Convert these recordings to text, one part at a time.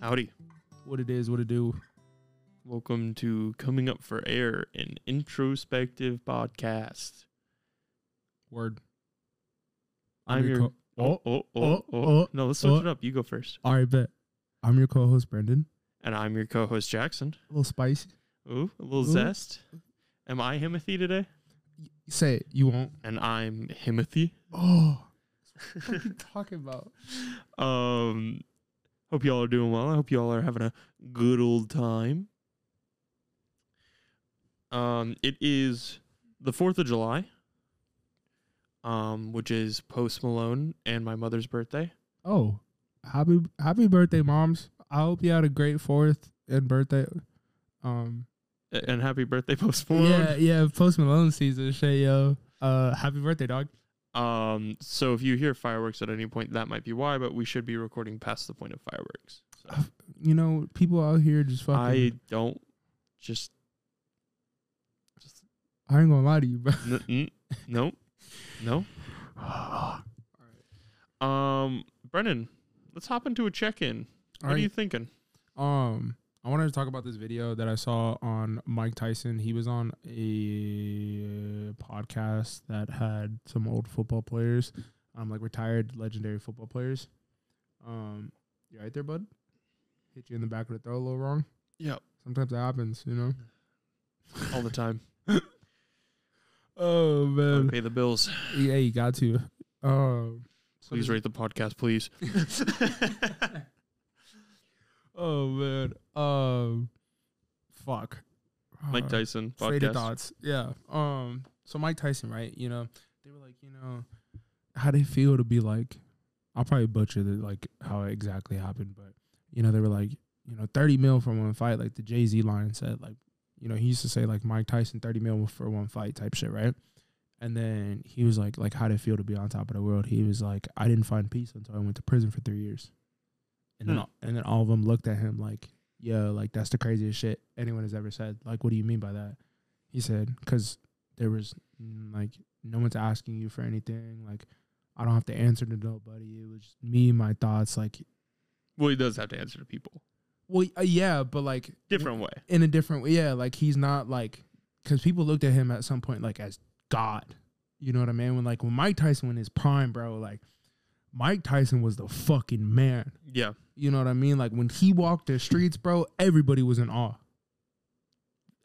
Howdy. What it is, what it do. Welcome to Coming Up for Air, an introspective podcast. Word. I'm, your. co- oh, oh, oh, oh, oh. oh, No, let's switch oh. it up. You go first. All right, bet. I'm your co-host Brendan. And I'm your co host, Jackson. A little spicy. Ooh, a little Ooh. zest. Am I Himothy today? Say it. You won't. And I'm Himothy. Oh. What are you talking about? Um, hope y'all are doing well. I hope y'all are having a good old time. Um, it is the Fourth of July. Um, which is Post Malone and my mother's birthday. Oh, happy happy birthday, moms. I hope you had a great fourth and birthday. Um, And happy birthday, Post Malone. yeah, yeah. Post Malone season, shit, yo. Uh, happy birthday, dog. Um, so if you hear fireworks at any point, that might be why, but we should be recording past the point of fireworks. So You know, people out here just fucking. I don't just, just I ain't gonna lie to you, bro. n- no, no. Um, Brendan, let's hop into a check-in. What All are you thinking? Um, I wanted to talk about this video that I saw on Mike Tyson. He was on a podcast that had some old football players, um, like retired legendary football players. Um, you right there, bud? Hit you in the back of the throw a little wrong. Yeah, Sometimes that happens, you know. all the time. Oh Gotta man, pay the bills. yeah, you got to. Um, so Please rate the podcast, please. Oh man, um, fuck. Mike Uh, Tyson podcast. thoughts. Yeah. Um. So Mike Tyson, right? You know, they were like, you know, how they feel to be like. I'll probably butcher the like how it exactly happened, but you know, they were like, you know, thirty mil for one fight, like the Jay Z line said, like, you know, he used to say like Mike Tyson thirty mil for one fight type shit, right? And then he was like, like how did it feel to be on top of the world? He was like, I didn't find peace until I went to prison for three years. And then, Hmm. all, and then all of them looked at him like, yo, like that's the craziest shit anyone has ever said. Like, what do you mean by that? He said, because there was mm, like no one's asking you for anything. Like, I don't have to answer to nobody. It was just me, my thoughts. Like, Well, he does have to answer to people. well, uh, yeah, but like Different way. in a different way. Yeah, like he's not like because people looked at him at some point like as God. You know what I mean? When like when Mike Tyson in his prime, bro, like Mike Tyson was the fucking man. Yeah. You know what I mean? Like when he walked the streets, bro, everybody was in awe.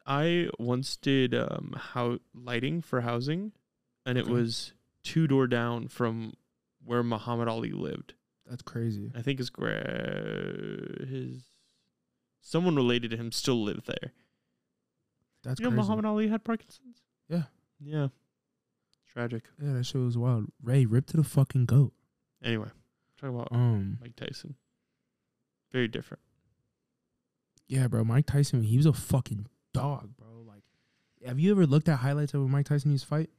I once did um how lighting for housing, and it Okay. was two door down from where Muhammad Ali lived. That's crazy. I think his gra- his someone related to him still lived there. That's you know crazy. Muhammad Ali had Parkinson's. Yeah. Yeah. Tragic. Yeah, that shit was wild. Ray ripped to the fucking goat. Anyway, talking about Um, Mike Tyson. Very different. yeah, bro, Mike Tyson, he was a fucking dog, bro. Like, have you ever looked at highlights of when Mike Tyson used to fight?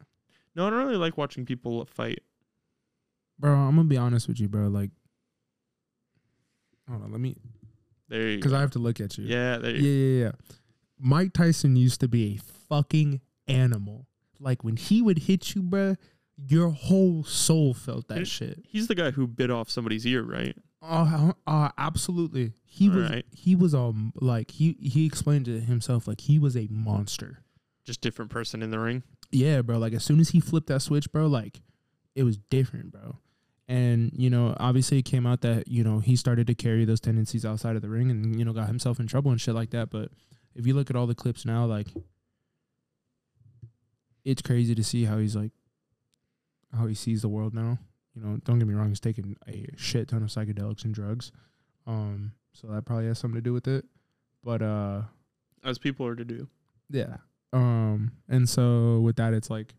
No, I don't really like watching people fight. Bro, I'm gonna be honest with you, bro. Like, hold on, let me, There you because. I have to look at you. yeah, there yeah, you yeah, yeah. Mike Tyson used to be a fucking animal. Like when he would hit you, bro, your whole soul felt that It- shit. He's the guy who bit off somebody's ear, right? Uh, uh absolutely. He was Right. he was um like he he explained it himself like he was a monster. Just different person in the ring. Yeah, bro. Like as soon as he flipped that switch, bro, like it was different, bro. And you know, obviously, it came out that you know he started to carry those tendencies outside of the ring, and you know, got himself in trouble and shit like that. But if you look at all the clips now, like it's crazy to see how he's like how he sees the world now. You know, don't get me wrong, he's taking a shit ton of psychedelics and drugs. Um, so that probably has something to do with it. But uh As people are to do. yeah. Um, and so with that, it's like,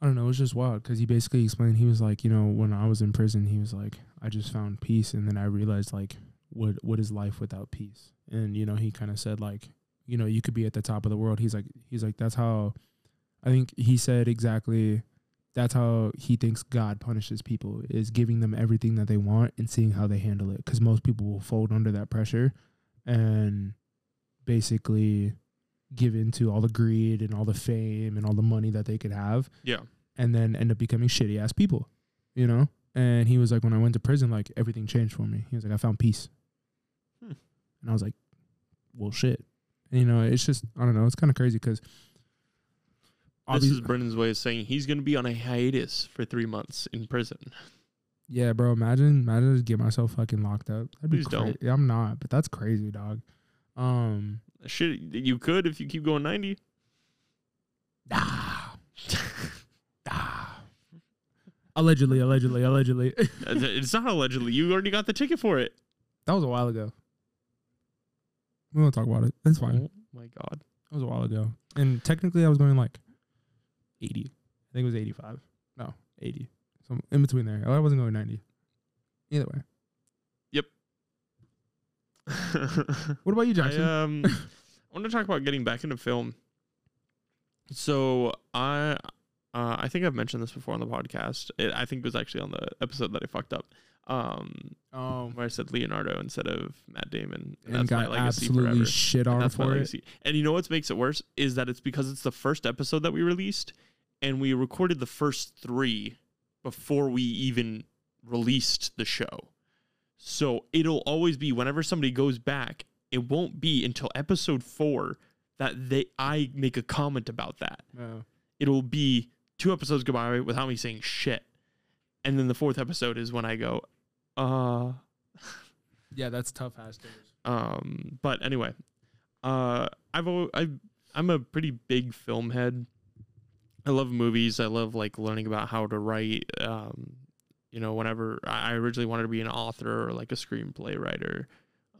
I don't know, it's just wild because he basically explained he was like, you know, when I was in prison, he was like, I just found peace, and then I realized like, what what is life without peace? And you know, he kind of said like, you know, you could be at the top of the world. He's like, he's like, that's how, I think he said exactly. That's how he thinks God punishes people is giving them everything that they want and seeing how they handle it. Because most people will fold under that pressure, and basically give into all the greed and all the fame and all the money that they could have Yeah. and then end up becoming shitty ass people, you know? And he was like, when I went to prison, like everything changed for me. He was like, I found peace. Hmm. And I was like, well, shit. And, you know, it's just I don't know. It's kind of crazy This is Brendan's way of saying he's going to be on a hiatus for three months in prison. yeah, bro. Imagine, imagine just get myself fucking locked up. That'd be Please cra- don't. I'm not, but that's crazy, dog. Um, Shit, you could if you keep going 90. ah, ah. allegedly, allegedly, allegedly. it's not allegedly. You already got the ticket for it. that was a while ago. We won't talk about it. That's fine. Oh my God. That was a while ago. And technically, I was going like 80. I think it was 85. No, 80. So in between there. Oh, I wasn't going 90. Either way. Yep. what about you, Jackson? I, um, I want to talk about getting back into film. So I, uh, I think I've mentioned this before on the podcast. It, I think it was actually on the episode that I fucked up, um, oh, where I said Leonardo instead of Matt Damon, and, that's my got legacy absolutely forever. shit And on for it. legacy. And you know what makes it worse is that it's because it's the first episode that we released, and we recorded the first three before we even released the show. So it'll always be whenever somebody goes back, it won't be until episode four that they I make a comment about that. No. It'll be two episodes go by without me saying shit. And then the fourth episode is when I go, uh Yeah, that's tough ass um, but anyway, uh, I've al- I I'm a pretty big film head. I love movies. I love like learning about how to write. Um, you know, whenever I I originally wanted to be an author or like a screenplay writer.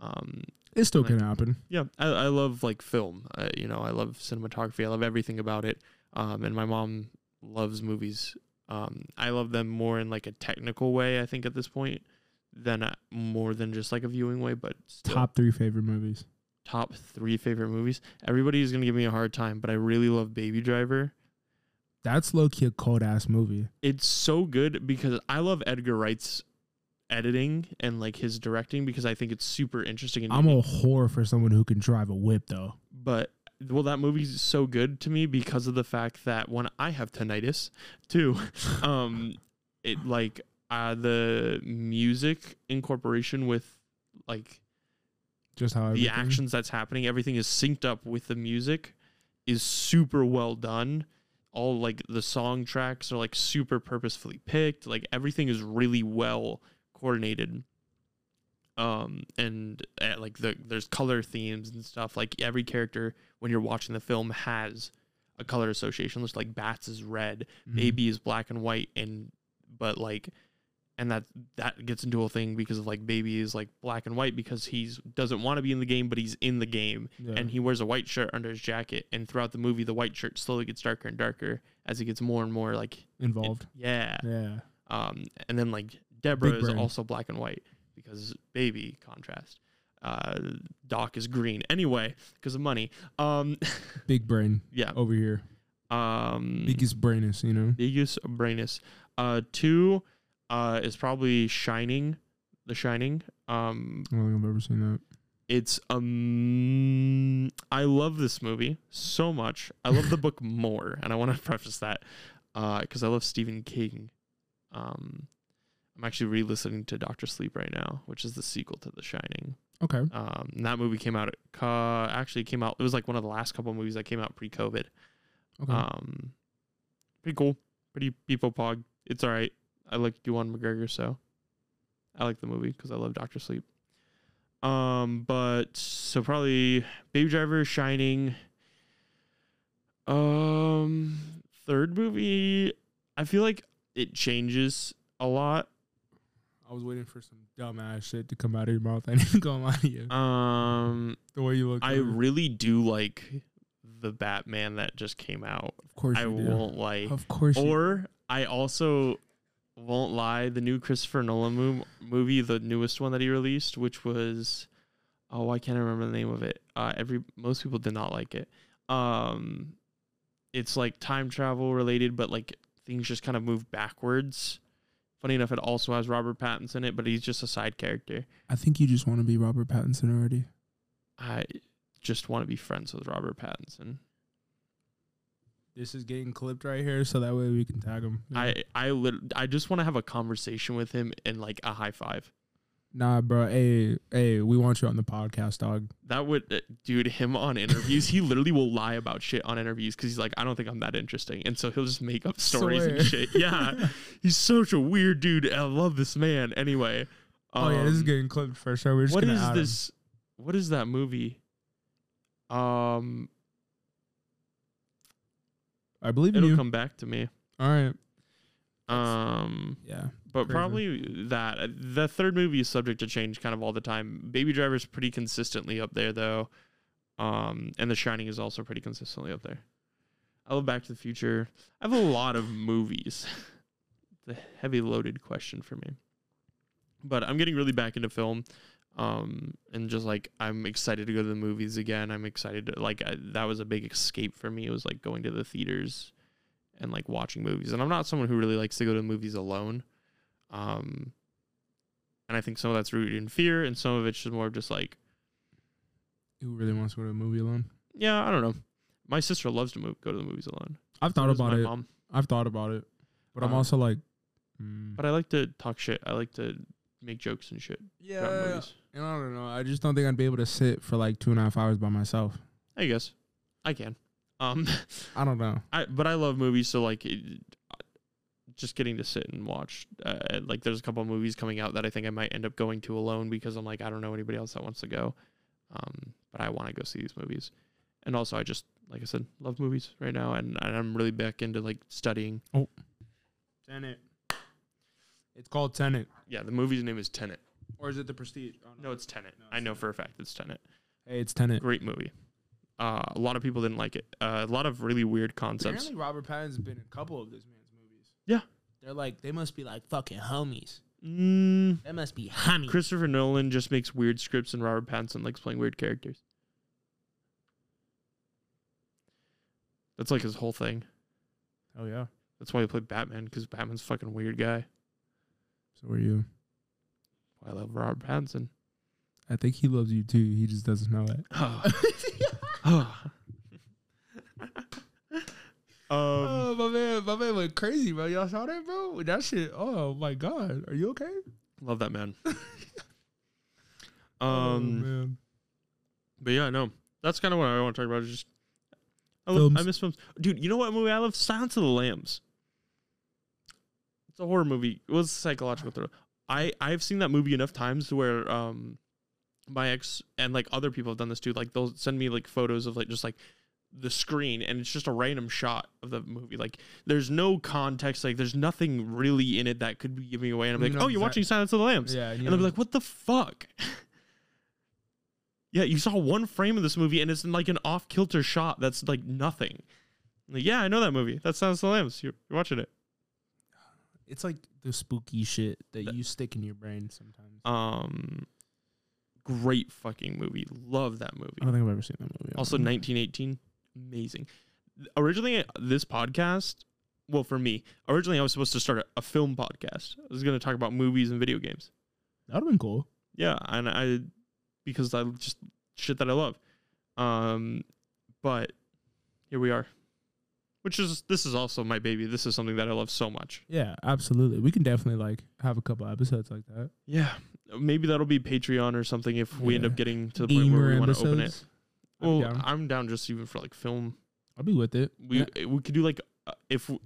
Um, It still can happen. yeah, I, I love like film. I, you know, I love cinematography. I love everything about it. Um, and my mom loves movies. Um, I love them more in like a technical way. I think at this point, than uh, more than just like a viewing way. But still Top three favorite movies. top three favorite movies. Everybody is gonna give me a hard time, but I really love Baby Driver. That's low key a cold ass movie. It's so good because I love Edgar Wright's editing and like his directing because I think it's super interesting and I'm unique. a whore for someone who can drive a whip though. but well that movie's so good to me because of the fact that when I have tinnitus too um it like uh the music incorporation with like Just how the actions that's happening everything is synced up with the music is super well done all like the song tracks are like super purposefully picked like everything is really well coordinated um and uh, like the there's color themes and stuff like every character when you're watching the film has a color association looks like bats is red Mhm. baby is black and white and but like and that that gets into a thing because of like baby is like black and white because he's doesn't want to be in the game but he's in the game Yeah. and he wears a white shirt under his jacket and throughout the movie the white shirt slowly gets darker and darker as he gets more and more like involved. yeah Yeah. um and then like deborah is also black and white because baby contrast uh doc is green anyway because of money um Big brain yeah over here. um Biggest brainest, you know. biggest brainest. Uh, two uh, is probably Shining, The Shining. Um, I don't think I've ever seen that. it's um, I love this movie so much. I love the book more, and I want to preface that Uh because I love Stephen King. Um, I'm actually re-listening to Doctor Sleep right now, which is the sequel to The Shining. Okay. Um, and that movie came out. Uh, actually, came out. It was like one of the last couple movies that came out pre-COVID. Okay. Um, pretty cool. Pretty people pog. It's all right. I like Ewan McGregor, so I like the movie because I love Doctor Sleep. Um, but so probably Baby Driver, Shining. Um, third movie. I feel like it changes a lot. I was waiting for some dumbass shit to come out of your mouth. I didn't come out of you. Um, The way you look. I over. really do like the Batman that just came out. of course I won't like. Of course. you Or I also won't lie, the new Christopher Nolan mo- movie, the newest one that he released, which was oh, I can't remember the name of it. Uh, every most people did not like it. Um, it's like time travel related, but like things just kind of move backwards. Funny enough, it also has Robert Pattinson in it, but he's just a side character. I think you just want to be Robert Pattinson already. I just want to be friends with Robert Pattinson. This is getting clipped right here, so that way we can tag him. I I lit- I just want to have a conversation with him and like a high five. Nah, bro. Hey, hey, we want you on the podcast, dog. That would, uh, dude, him on interviews, he literally will lie about shit on interviews because he's like, I don't think I'm that interesting. And so he'll just make up stories Swear. and shit. Yeah. he's such a weird dude. I love this man. Anyway. oh yeah, this is um, getting clipped for sure. We're just What is this? What is that movie? Um, I believe it'll you. come back to me. All right. Um, Yeah. but crazy. probably that. Uh, The third movie is subject to change kind of all the time. Baby Driver's pretty consistently up there though. Um, and The Shining is also pretty consistently up there. I love Back to the Future. I have a lot of movies. the heavy loaded question for me. But I'm getting really back into film. Um, and just like I'm excited to go to the movies again. I'm excited to like I, that was a big escape for me. It was like going to the theaters and like watching movies. And I'm not someone who really likes to go to movies alone. Um, and I think some of that's rooted in fear, and some of it's just more of just like, Who really wants to go to a movie alone? yeah, I don't know. My sister loves to move, go to the movies alone. I've thought about my it. Mom. I've thought about it, but I'm Um, also like, mm, But I like to talk shit. I like to make jokes and shit. yeah, about movies. and I don't know. I just don't think I'd be able to sit for like two and a half hours by myself. I guess I can. Um, I don't know. I but I love movies, so like, it, just getting to sit and watch. Uh, like, there's a couple of movies coming out that I think I might end up going to alone because I'm like, I don't know anybody else that wants to go. Um, but I want to go see these movies, and also I just like I said, love movies right now, and, and I'm really back into like studying. Oh, Tenet. It's called Tenet, Yeah, the movie's name is Tenet. Or is it the Prestige? Oh, No, it's Tenet. No, I it's know Tenet. for a fact it's Tenet. Hey, it's Tenet. Great movie. Uh, a lot of people didn't like it. Uh, a lot of really weird concepts. Apparently, Robert Pattinson's been in a couple of this man's movies. Yeah. they're like they must be like fucking homies. Mm, They must be homies. Christopher Nolan just makes weird scripts, and Robert Pattinson likes playing weird characters. That's like his whole thing. Oh yeah. That's why he played Batman because Batman's a fucking weird guy. So are you? I love Robert Pattinson. I think he loves you too. He just doesn't know it. Oh. um, oh my man, my man went crazy, bro. Y'all saw that, bro? That shit. Oh my god, are you okay? love that man. oh Um, man. but yeah, no, that's kind of what I want to talk about. Is just I, love, I miss films, dude. You know what movie I love? Silence of the Lambs. It's a horror movie. It was a psychological thriller. I I've seen that movie enough times to where um my ex and like other people have done this too. Like they'll send me like photos of like just like the screen and it's just a random shot of the movie. Like there's no context. Like there's nothing really in it that could be giving away. And I'm You like, oh, you're exact- watching Silence of the Lambs. Yeah, And they'll be like, what the fuck? yeah, you saw one frame of this movie and it's in like an off kilter shot that's like nothing. Like, yeah, I know that movie. That of the lambs. You're, you're watching it. It's like the spooky shit that That- you stick in your brain sometimes. Um, great fucking movie. Love that movie. I don't think I've ever seen that movie. Also, 1918, amazing. Originally, this podcast, well, for me, originally I was supposed to start a, a film podcast. I was going to talk about movies and video games. That'd have been cool. Yeah, and I because I just shit that I love. Um, but here we are. Which is this is also my baby. This is something that I love so much. Yeah, absolutely. We can definitely like have a couple episodes like that. Yeah, maybe that'll be Patreon or something if we end up getting to the point where we want to open it. Be Well, down. I'm down just even for like film. I'll be with it. We Yeah. we could do like uh, if we,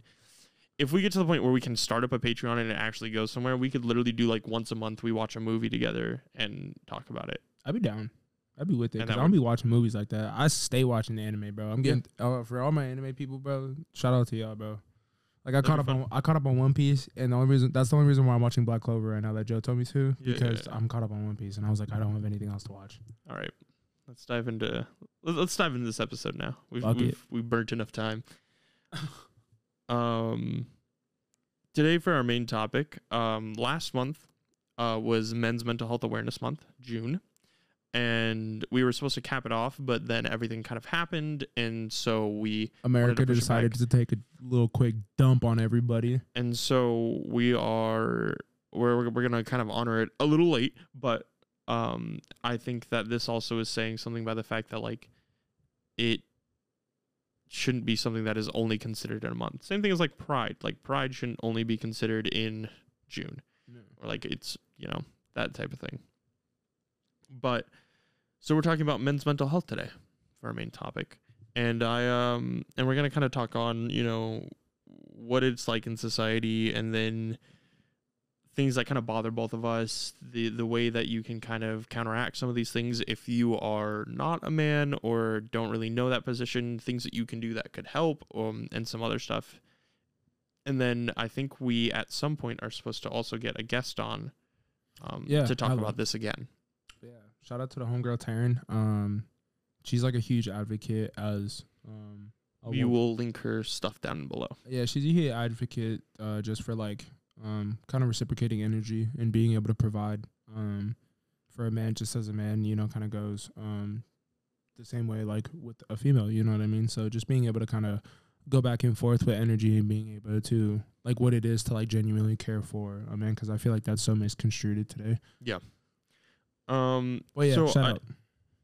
if we get to the point where we can start up a Patreon and it actually goes somewhere, we could literally do like once a month we watch a movie together and talk about it. I'd be down. I'd be with it because that I'll would- be watching movies like that. I stay watching the anime, bro. I'm getting uh, for all my anime people, bro. Shout out to y'all, bro. Like I That'd caught up on I caught up on One Piece, and the only reason that's the only reason why I'm watching Black Clover right now that Joe told me to Yeah, because yeah. I'm caught up on One Piece, and I was like I don't have anything else to watch. All right, let's dive into let- let's dive into this episode now. We've Fuck we've, we've burnt enough time. um, today for our main topic, um, last month, uh, was Men's Mental Health Awareness Month, June, and we were supposed to cap it off, but then everything kind of happened, and so we America it decided to take a little quick dump on everybody. and so we are we're we're gonna kind of honor it a little late, but um, I think that this also is saying something by the fact that like it shouldn't be something that is only considered in a month. Same thing as like Pride. Like Pride shouldn't only be considered in June, or like it's you know that type of thing. But so we're talking about men's mental health today for our main topic. And I um and we're going to kind of talk on, you know, what it's like in society and then things that kind of bother both of us, the the way that you can kind of counteract some of these things if you are not a man or don't really know that position, things that you can do that could help um and some other stuff. And then I think we at some point are supposed to also get a guest on um Yeah, to talk I about this again. Yeah. Shout out to the homegirl Taryn. Um, she's like a huge advocate as um. We wo- will link her stuff down below. Yeah, she's a huge advocate uh, just for like um, kind of reciprocating energy and being able to provide um, for a man just as a man, you know, kind of goes um, the same way like with a female, you know what I mean? So just being able to kind of go back and forth with energy and being able to like what it is to like genuinely care for a man because I feel like that's so misconstrued today. Um Well, yeah, so shout I, out.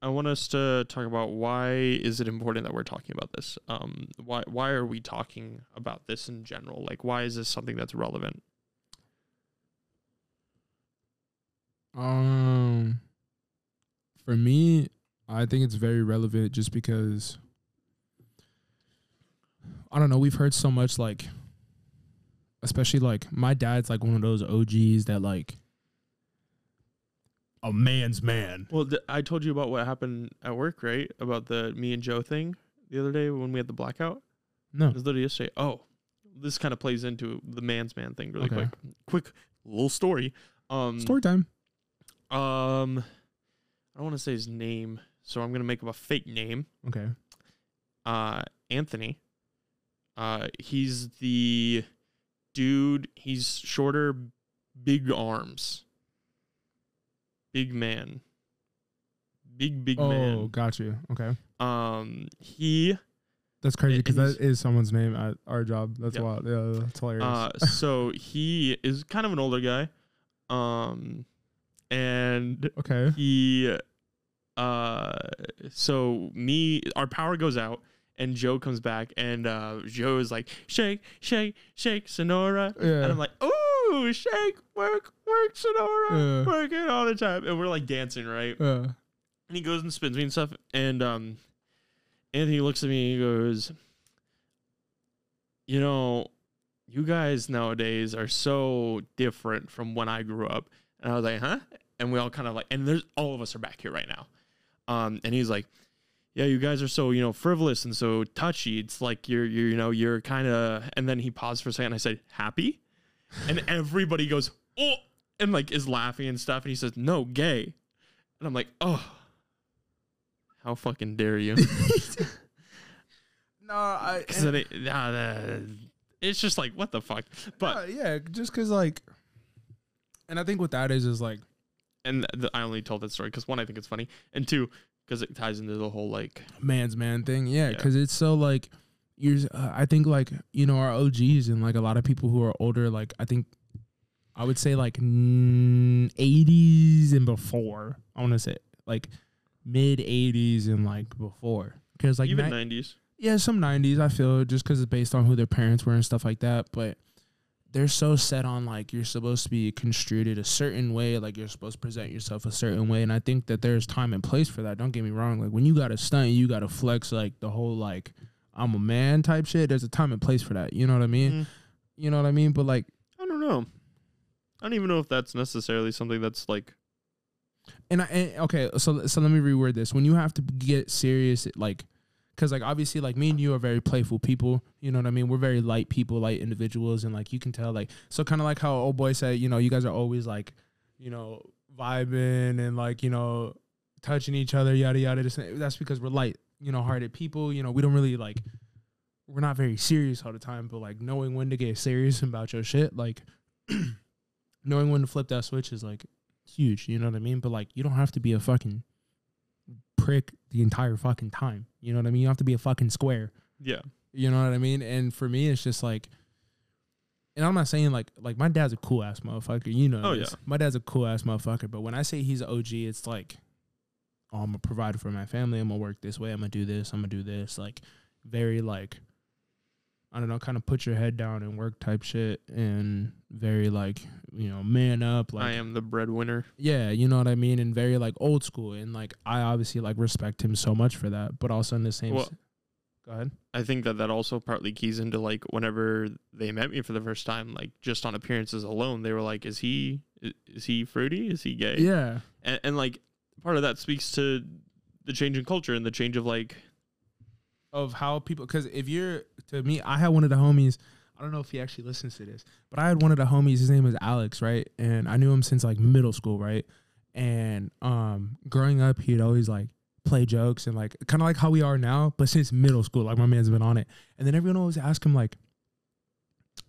I want us to talk about why is it important that we're talking about this? Um, why why are we talking about this in general? Like, why is this something that's relevant? Um, for me, I think it's very relevant just because I don't know. We've heard so much like, especially like my dad's like one of those OGs that like a man's man. Well, th- I told you about what happened at work, right? About the me and Joe thing the other day when we had the blackout. No, It was literally yesterday. Oh, this kind of plays into the man's man thing really Okay. quick. Quick little story. Um, story time. Um, I don't want to say his name, so I'm gonna make up a fake name. Okay. uh Anthony. Uh he's the dude, he's shorter, big arms. Big man. Big big Oh, man. Oh, got you. Okay, Um he that's crazy because that is someone's name at our job. That's Yep. wild. Yeah, that's hilarious. uh so he is kind of an older guy. Um and okay. he uh so me our power goes out and Joe comes back and uh Joe is like shake shake shake Señora Yeah. and I'm like ooh shake work work Señora Yeah. work it all the time. And we're like dancing right? And he goes and spins me and stuff and um Anthony looks at me and he goes you know you guys nowadays are so different from when I grew up. And I was like huh? And we all kind of like and there's all of us are back here right now. Um and he's like yeah you guys are so you know frivolous and so touchy. It's like you're you're you know you're kind of and then he paused for a second and I said happy and everybody goes oh and like is laughing and stuff and he says no gay and I'm like oh how fucking dare you no, I. because it, nah, nah, it's just like what the fuck but Uh, yeah, just because like, and I think what that is is like, and th- I only told that story because one I think it's funny and two because it ties into the whole like man's man thing. Yeah, Yeah. because it's so like, you're. Uh, I think like you know our OGs and like a lot of people who are older. Like I think, I would say like eighties and before. I want to say like mid eighties and like before. Because like even ni- 90s yeah, some '90s. I feel just because it's based on who their parents were and stuff like that. But they're so set on like you're supposed to be construed a certain way, like you're supposed to present yourself a certain way. And I think that there's time and place for that. Don't get me wrong. Like when you got to stunt, you got to flex like the whole like I'm a man type shit. There's a time and place for that. You know what I mean? Mm. You know what I mean? But like, I don't know I don't even know if that's necessarily something that's like and I and, okay, so so let me reword this. When you have to get serious, like, because like obviously, like me and you are very playful people. You know what I mean? We're very light people, light individuals, and like you can tell, like, so kind of like how old boy said, you know, you guys are always like, you know, vibing and like you know, touching each other, yada yada. That's because we're light, you know, hearted people. You know, we don't really like. We're not very serious all the time, but like knowing when to get serious about your shit, like knowing when to flip that switch is like huge. You know what I mean? But like, you don't have to be a fucking prick the entire fucking time. You know what I mean? You have to be a fucking square. yeah You know what I mean? And for me, it's just like, and I'm not saying like like my dad's a cool ass motherfucker. You know, Oh, this. yeah. my dad's a cool ass motherfucker. But when I say he's an OG, it's like, oh, I'm a provider for my family. I'm gonna work this way. I'm gonna do this. I'm gonna do this. Like, very like, I don't know, kind of put your head down and work type shit, and very like you know man up. Like I am the breadwinner. yeah, you know what I mean, and very like old school, and like I obviously like respect him so much for that, but also in the same. Well- s- Go ahead. I think that that also partly keys into like whenever they met me for the first time, like just on appearances alone, they were like, "Is he is he fruity? Is he gay?" Yeah, and, and like part of that speaks to the change in culture and the change of like of how people because if you're to me i had one of the homies i don't know if he actually listens to this but i had one of the homies his name is alex right? And i knew him since like middle school right? And um growing up he'd always like play jokes and like kind of like how we are now but since middle school like my man's been on it. And then everyone always ask him like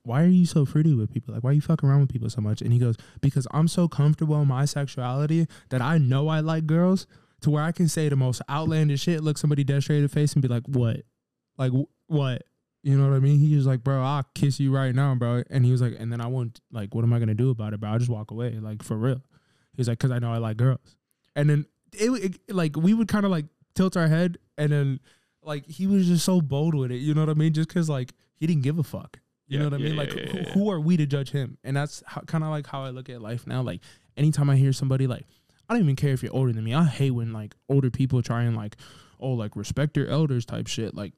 why are you so fruity with people like why are you fucking around with people so much and he goes because i'm so comfortable in my sexuality that i know i like girls to where I can say the most outlandish shit, look somebody dead straight in the face and be like, "What? Like wh- what?" You know what I mean? He was like, "Bro, I'll kiss you right now, bro." And he was like, "And then I won't like, what am I gonna do about it, bro? I'll just walk away, like for real." He was like, "Cause I know I like girls." And then it, it like we would kind of like tilt our head, and then like he was just so bold with it. You know what I mean? Just cause like he didn't give a fuck. You Yeah, know what I yeah, mean? yeah, Like, who, who are we to judge him? And that's kind of like how I look at life now. Like, anytime I hear somebody like, I don't even care if you're older than me. I hate when like older people try and like, oh, like respect your elders type shit. Like,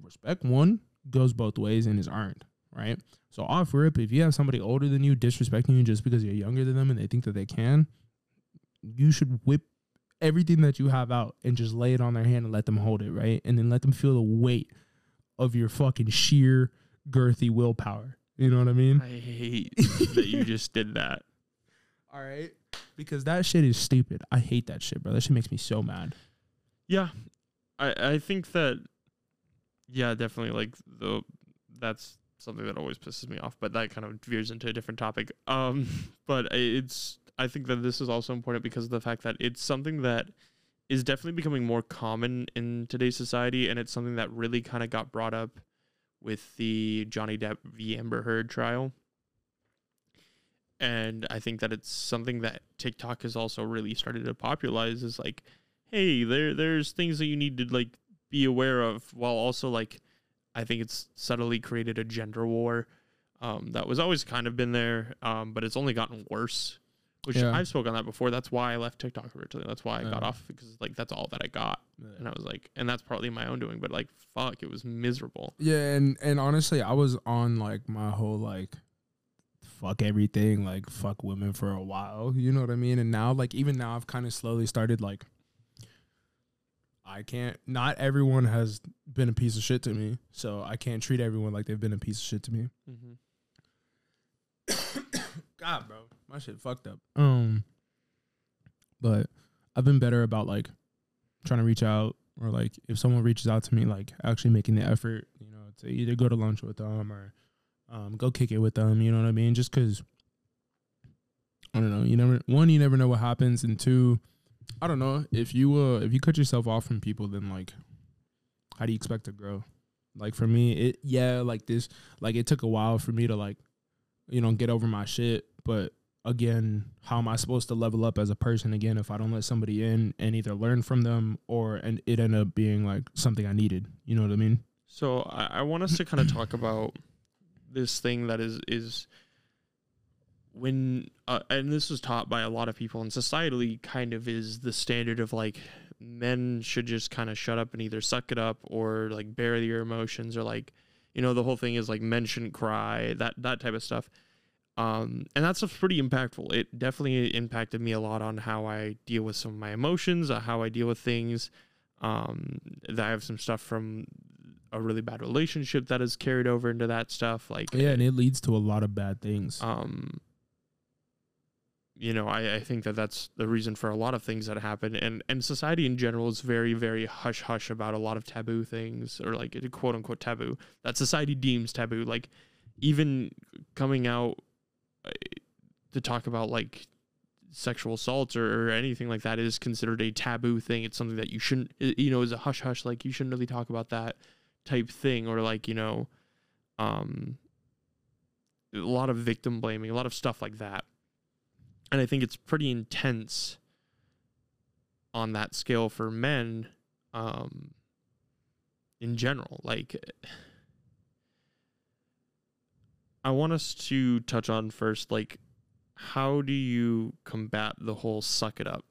respect one goes both ways and is earned, right? So off rip, if you have somebody older than you disrespecting you just because you're younger than them and they think that they can, you should whip everything that you have out and just lay it on their hand and let them hold it, right? And then let them feel the weight of your fucking sheer girthy willpower. You know what I mean? I hate that you just did that. All right. Because that shit is stupid. I hate that shit, bro. That shit makes me so mad. Yeah, I I think that yeah, definitely like the that's something that always pisses me off, but that kind of veers into a different topic. Um, but it's I think that this is also important because of the fact that it's something that is definitely becoming more common in today's society, and it's something that really kind of got brought up with the Johnny Depp v Amber Heard trial. And I think that it's something that TikTok has also really started to popularize is like, hey, there there's things that you need to like be aware of while also like I think it's subtly created a gender war um, that was always kind of been there, um, but it's only gotten worse. Which Yeah. I've spoken on that before. That's why I left TikTok originally. That's why I got off because like that's all that I got, and I was like, and that's partly my own doing. But like, fuck, it was miserable. Yeah, and and honestly, I was on like my whole like fuck everything, like fuck women for a while. You know what I mean? And now, like even now, I've kind of slowly started like I can't. Not everyone has been a piece of shit to me, so I can't treat everyone like they've been a piece of shit to me. Mm-hmm. God, bro, my shit fucked up. Um, but I've been better about like trying to reach out or like if someone reaches out to me, like actually making the effort, you know, to either go to lunch with them or um go kick it with them. You know what I mean? Just because I don't know. You never one, you never know what happens, and two, I don't know if you uh if you cut yourself off from people, then like how do you expect to grow? Like for me, it yeah, like this, like it took a while for me to like you know, get over my shit. But again, how am I supposed to level up as a person again if I don't let somebody in and either learn from them or and it end up being like something I needed? You know what I mean? So I, I want us to kind of talk about this thing that is is when uh, and this was taught by a lot of people and societally kind of is the standard of like men should just kind of shut up and either suck it up or like bury your emotions or like you know the whole thing is like men shouldn't cry that that type of stuff um and that stuff's pretty impactful it definitely impacted me a lot on how i deal with some of my emotions uh, how i deal with things um that i have some stuff from a really bad relationship that has carried over into that stuff like Yeah, and it leads to a lot of bad things. um you know I, I think that that's the reason for a lot of things that happen and and society in general is very very hush hush about a lot of taboo things or like quote unquote taboo that society deems taboo like even coming out to talk about like sexual assaults or, or anything like that is considered a taboo thing it's something that you shouldn't you know is a hush hush like you shouldn't really talk about that type thing or like you know um a lot of victim blaming, a lot of stuff like that. And I think it's pretty intense on that scale for men um, in general. Like, I want us to touch on first, like, how do you combat the whole suck it up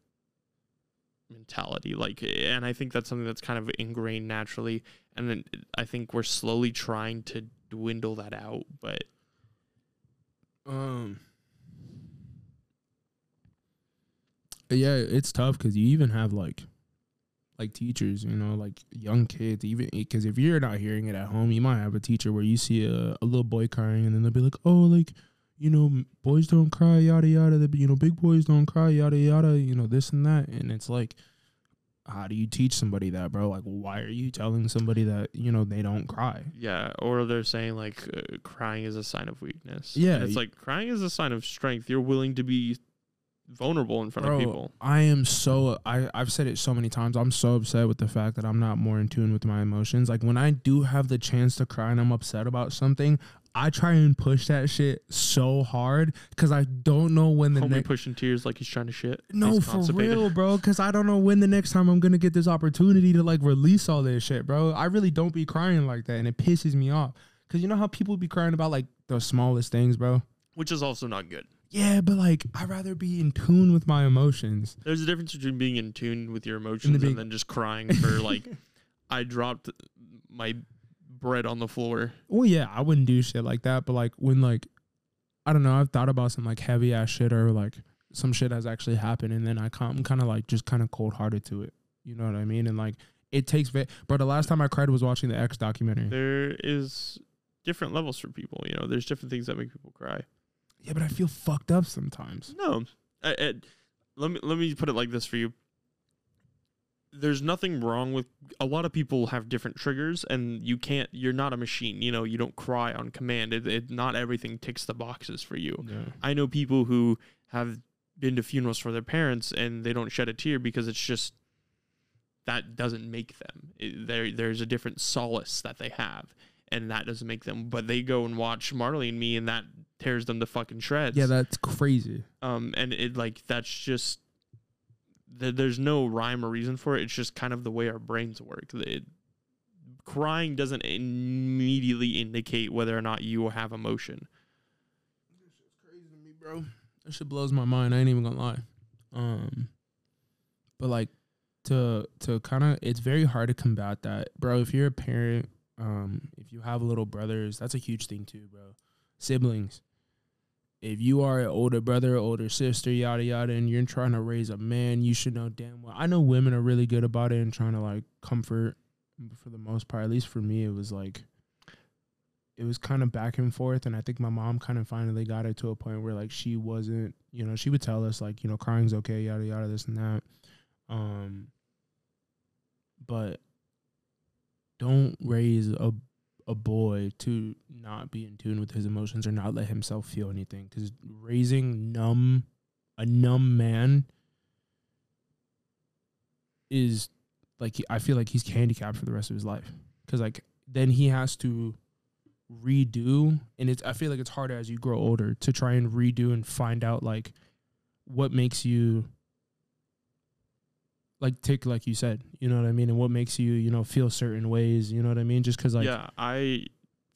mentality? Like, and I think that's something that's kind of ingrained naturally. And then I think we're slowly trying to dwindle that out. But Um. Yeah, it's tough because you even have like, like teachers, you know, like young kids. Even because if you're not hearing it at home, you might have a teacher where you see a, a little boy crying, and then they'll be like, "Oh, like, you know, boys don't cry, yada yada. The you know, big boys don't cry, yada yada. You know, this and that." And it's like, how do you teach somebody that, bro? Like, why are you telling somebody that you know they don't cry? yeah, or they're saying like uh, crying is a sign of weakness. Yeah, And it's like crying is a sign of strength. You're willing to be vulnerable in front Bro, of people. I am so I I've said it so many times. I'm so upset with the fact that I'm not more in tune with my emotions. Like when I do have the chance to cry and I'm upset about something, I try and push that shit so hard because I don't know when the Homie next. pushing tears like he's trying to shit. No, for real, bro. Because I don't know when the next time I'm gonna get this opportunity to like release all this shit, bro. I really don't be crying like that, and it pisses me off. Cause you know how people be crying about like the smallest things, bro. Which is also not good. Yeah, but like I'd rather be in tune with my emotions. There's a difference between being in tune with your emotions and then just crying for like I dropped my bread on the floor. Well, yeah, I wouldn't do shit like that, but like when like I don't know, I've thought about some like heavy ass shit or like some shit has actually happened, and then I come, I'm kind of like just kind of cold hearted to it. You know what I mean? And like it takes, but the last time I cried was watching the X documentary. There is different levels for people. You know, there's different things that make people cry. Yeah, but I feel fucked up sometimes. No, I, I, let me let me put it like this for you. There's nothing wrong with a lot of people have different triggers, and you can't. You're not a machine. You know, you don't cry on command. It, it not everything ticks the boxes for you. Yeah. I know people who have been to funerals for their parents and they don't shed a tear because it's just that doesn't make them. It- there, there's a different solace that they have, and that doesn't make them. But they go and watch Marley and Me, and that tears them to fucking shreds. Yeah, that's crazy. um, and it like that's just th- there's no rhyme or reason for it. It's just kind of the way our brains work. It, crying doesn't immediately indicate whether or not you have emotion. This shit's crazy to me, bro. That shit blows my mind. I ain't even gonna lie. Um, but like to to kind of, it's very hard to combat that, bro. If you're a parent, um, if you have little brothers, that's a huge thing too, bro. Siblings. If you are an older brother, older sister, yada yada, and you're trying to raise a man, you should know damn well. I know women are really good about it and trying to like comfort, for the most part. At least for me, it was like it was kind of back and forth and i think my mom kind of finally got it to a point where like she wasn't you know she would tell us like you know crying's okay yada yada this and that um but don't raise a a boy to not be in tune with his emotions or not let himself feel anything. Cuz raising numb a numb man is like I feel like he's handicapped for the rest of his life. Cuz like then he has to redo and it's I feel like it's harder as you grow older to try and redo and find out like what makes you like tick like you said, you know what I mean, and what makes you, you know, feel certain ways, you know what I mean? Just cuz like yeah, I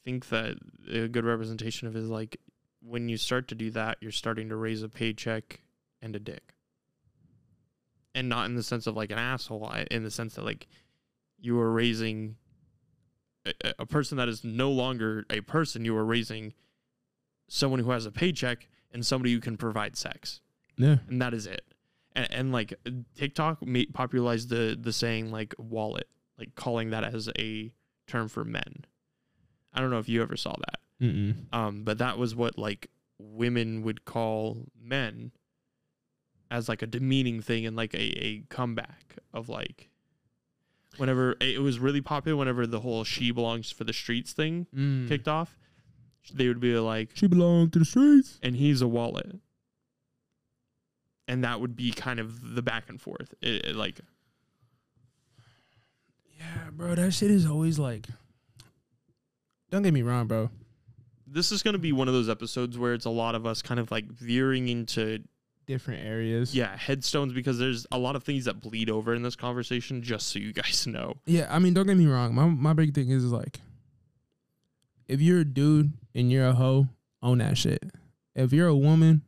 think that a good representation of it is like when you start to do that, you're starting to raise a paycheck and a dick. And not in the sense of like an asshole, in the sense that like you are raising a, a- a person that is no longer a person, you are raising someone who has a paycheck and somebody who can provide sex. yeah. And that is it. And, and like TikTok popularized the the saying like wallet, like calling that as a term for men. I don't know if you ever saw that. Mm-mm. Um, but that was what like women would call men as like a demeaning thing and like a, a comeback of like whenever it was really popular whenever the whole she belongs for the streets thing Mm. kicked off they would be like She belongs to the streets. and he's a wallet and that would be kind of the back and forth it, it, like Yeah, bro, that shit is always like Don't get me wrong, bro. this is going to be one of those episodes where it's a lot of us kind of like veering into Different areas. yeah headstones because there's a lot of things that bleed over in this conversation just so you guys know Yeah, I mean, don't get me wrong. My my big thing is, is like, if you're a dude and you're a hoe own that shit. If you're a woman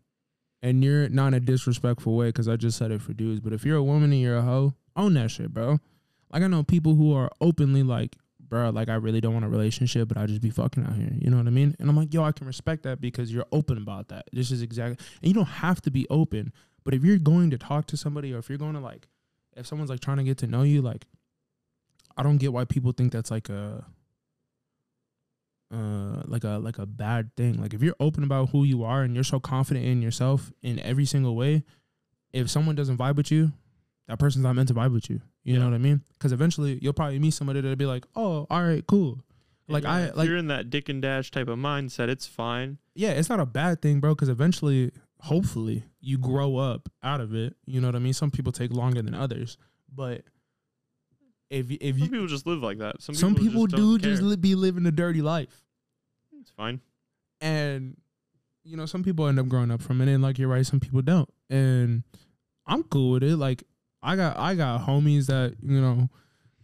and you're not in a disrespectful way, because I just said it for dudes, but if you're a woman and you're a hoe, own that shit, bro. Like I know people who are openly like, bro, like I really don't want a relationship, but I just be fucking out here. You know what I mean? And I'm like, yo, I can respect that because you're open about that. This is exactly, and you don't have to be open, but if you're going to talk to somebody or if you're going to like, if someone's like trying to get to know you, like, I don't get why people think that's like a, uh, like a like a bad thing. Like if you're open about who you are and you're so confident in yourself in every single way, if someone doesn't vibe with you, that person's not meant to vibe with you. You Yeah. know what I mean? Because eventually you'll probably meet somebody that'll be like, oh, all right, cool. Like Yeah, I if like you're in that dick and dash type of mindset, it's fine. yeah, it's not a bad thing, bro. Because eventually, hopefully, you grow up out of it. You know what I mean? Some people take longer than others, but if you, if Some you people just live like that. Some, some people, just do just li- be living a dirty life, It's fine. and you know some people end up growing up from it, and like you're right, some people don't, and I'm cool with it. Like I got I got homies that you know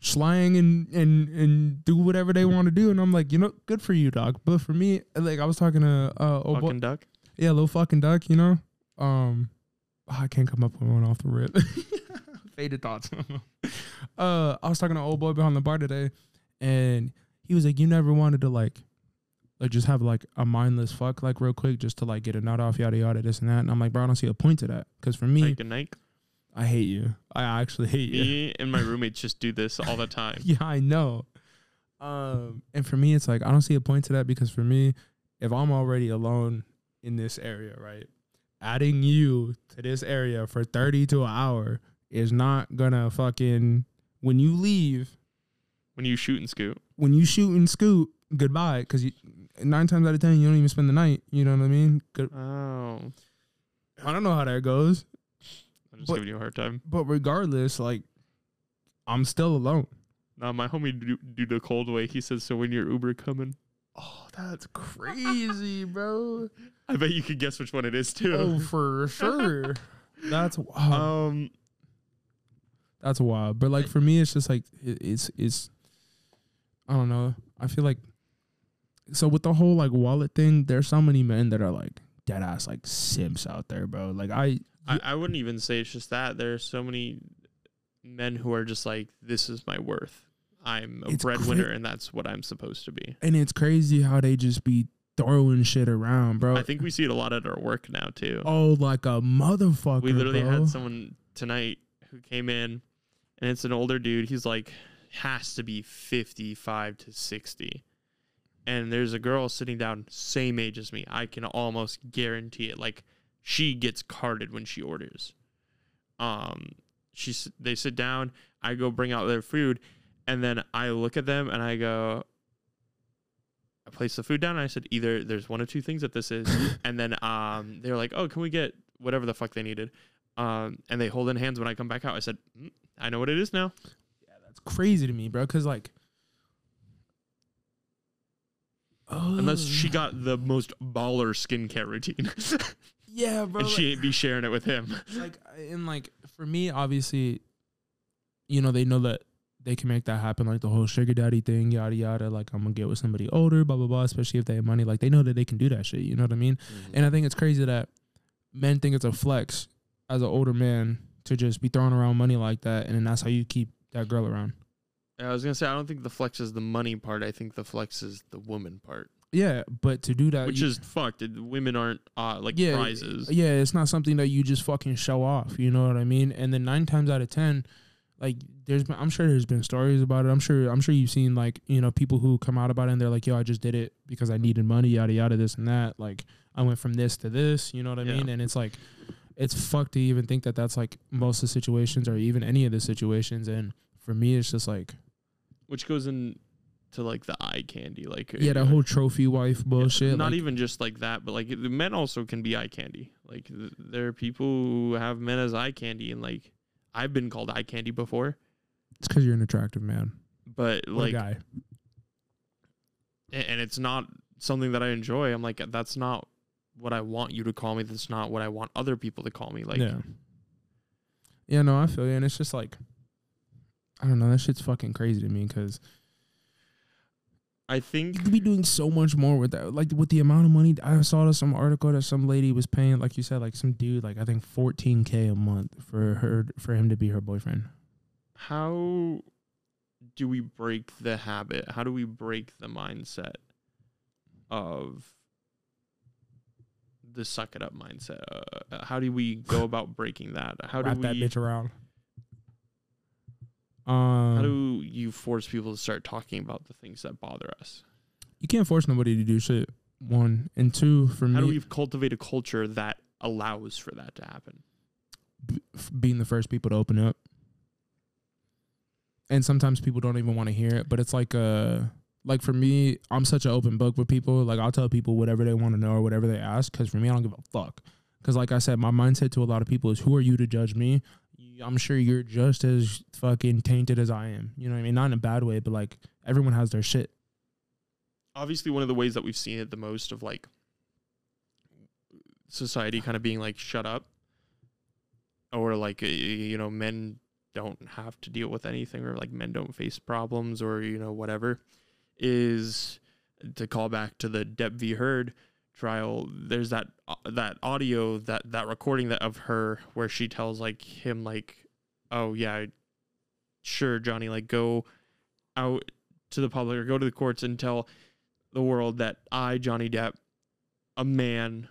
slang and and and do whatever they want to do, and I'm like, you know, good for you, dog. But for me, like I was talking to uh, oh Fucking duck. Yeah, little fucking duck, you know. Um, I can't come up with one off the rip. Faded thoughts. uh, I was talking to old boy behind the bar today, and he was like, "You never wanted to like, like just have like a mindless fuck like real quick just to like get a nut off yada yada this and that." And I'm like, "Bro, I don't see a point to that because for me, Like a night. I hate you. I actually hate you." Me and my roommates just do this all the time. yeah, I know. Um, and for me, it's like I don't see a point to that because for me, if I'm already alone in this area, right, adding you to this area for thirty to an hour is not gonna fucking when you leave, When you shoot and scoot. when you shoot and scoot, goodbye. Because nine times out of ten, you don't even spend the night. You know what I mean? Good. Oh. I don't know how that goes, I'm just But- giving you a hard time. but regardless, like I'm still alone. now my homie do, do the cold way. He says, "So when your Uber coming, Oh, that's crazy, bro. I bet you could guess which one it is too." Oh, for sure. That's wild. um, That's wild. But like for me, it's just like it, it's it's. I don't know. I feel like. So with the whole like wallet thing, there's so many men that are like dead ass like simps out there, bro. Like I, I, I wouldn't even say it's just that. There's so many men who are just like, "This is my worth. I'm a breadwinner, cra- and that's what I'm supposed to be." and it's crazy how they just be throwing shit around, bro. I think we see it a lot at our work now too. oh, like a motherfucker. we literally bro. had someone tonight who came in, and it's an older dude. He's like, has to be 55 to 60. And there's a girl sitting down, same age as me. I can almost guarantee it. Like, she gets carded when she orders. Um, she's they sit down. I go bring out their food, and then I look at them and I go. I place the food down. And I said, either there's one of two things that this is, and then um, they're like, oh, can we get whatever the fuck they needed? Um, and they hold in hands when I come back out. I said, mm, I know what it is now. Yeah, that's crazy to me, bro. Cause like. Unless she got the most baller skincare routine, yeah, bro. and like- she ain't be sharing it with him. like and like for me obviously you know they know that they can make that happen like the whole sugar daddy thing yada yada like i'm gonna get with somebody older blah blah blah especially if they have money like they know that they can do that shit you know what i mean and i think it's crazy that men think it's a flex as an older man to just be throwing around money like that and then that's how you keep that girl around Yeah, I was gonna say I don't think the flex is the money part. I think the flex is the woman part, yeah but to do that which you- is fucked. Women aren't uh, like yeah, prizes. Yeah, it's not something that you just fucking show off. You know what I mean? And then nine times out of ten, like there's been, I'm sure there's been stories about it. I'm sure I'm sure you've seen like you know people who come out about it and they're like, yo, I just did it because I needed money, yada yada, this and that. Like I went from this to this. You know what I Yeah. mean? And it's like, it's fucked to even think that that's like most of the situations or even any of the situations. And for me, it's just like, which goes in to like the eye candy, like yeah, that whole trophy wife bullshit. Not like, even just like that, but like the men also can be eye candy. Like th- there are people who have men as eye candy, and like I've been called eye candy before, it's because you're an attractive man, but like, guy. and it's not something that I enjoy. I'm like, that's not what I want you to call me. That's not what I want other people to call me. Like, yeah. Yeah, no, I feel you, and it's just like, I don't know, that shit's fucking crazy to me because I think You could be doing so much more with that. Like with the amount of money I saw some article that some lady was paying, like you said, like some dude, like I think fourteen K a month for her for him to be her boyfriend. how do we break the habit? How do we break the mindset of the suck it up mindset? Uh, how do we go about breaking that? How do Wrap we that bitch around. how Um, do you force people to start talking about the things that bother us? you can't force nobody to do shit. One and two for How me, How do we cultivate a culture that allows for that to happen? b- f- being the first people to open up. And sometimes people don't even want to hear it, but it's like uh like for me, I'm such an open book with people. Like I'll tell people whatever they want to know or whatever they ask cuz for me I don't give a fuck. Cuz like I said, my mindset to a lot of people is who are you to judge me? I'm sure you're just as fucking tainted as I am. You know what I mean? Not in a bad way, but like everyone has their shit. obviously one of the ways that we've seen it the most of like society kind of being like shut up or like you know men don't have to deal with anything or like men don't face problems or you know whatever is to call back to the Depp v Heard trial there's that that audio that that recording that of her where she tells like him like oh yeah sure Johnny like go out to the public or go to the courts and tell the world that I, Johnny Depp, a man,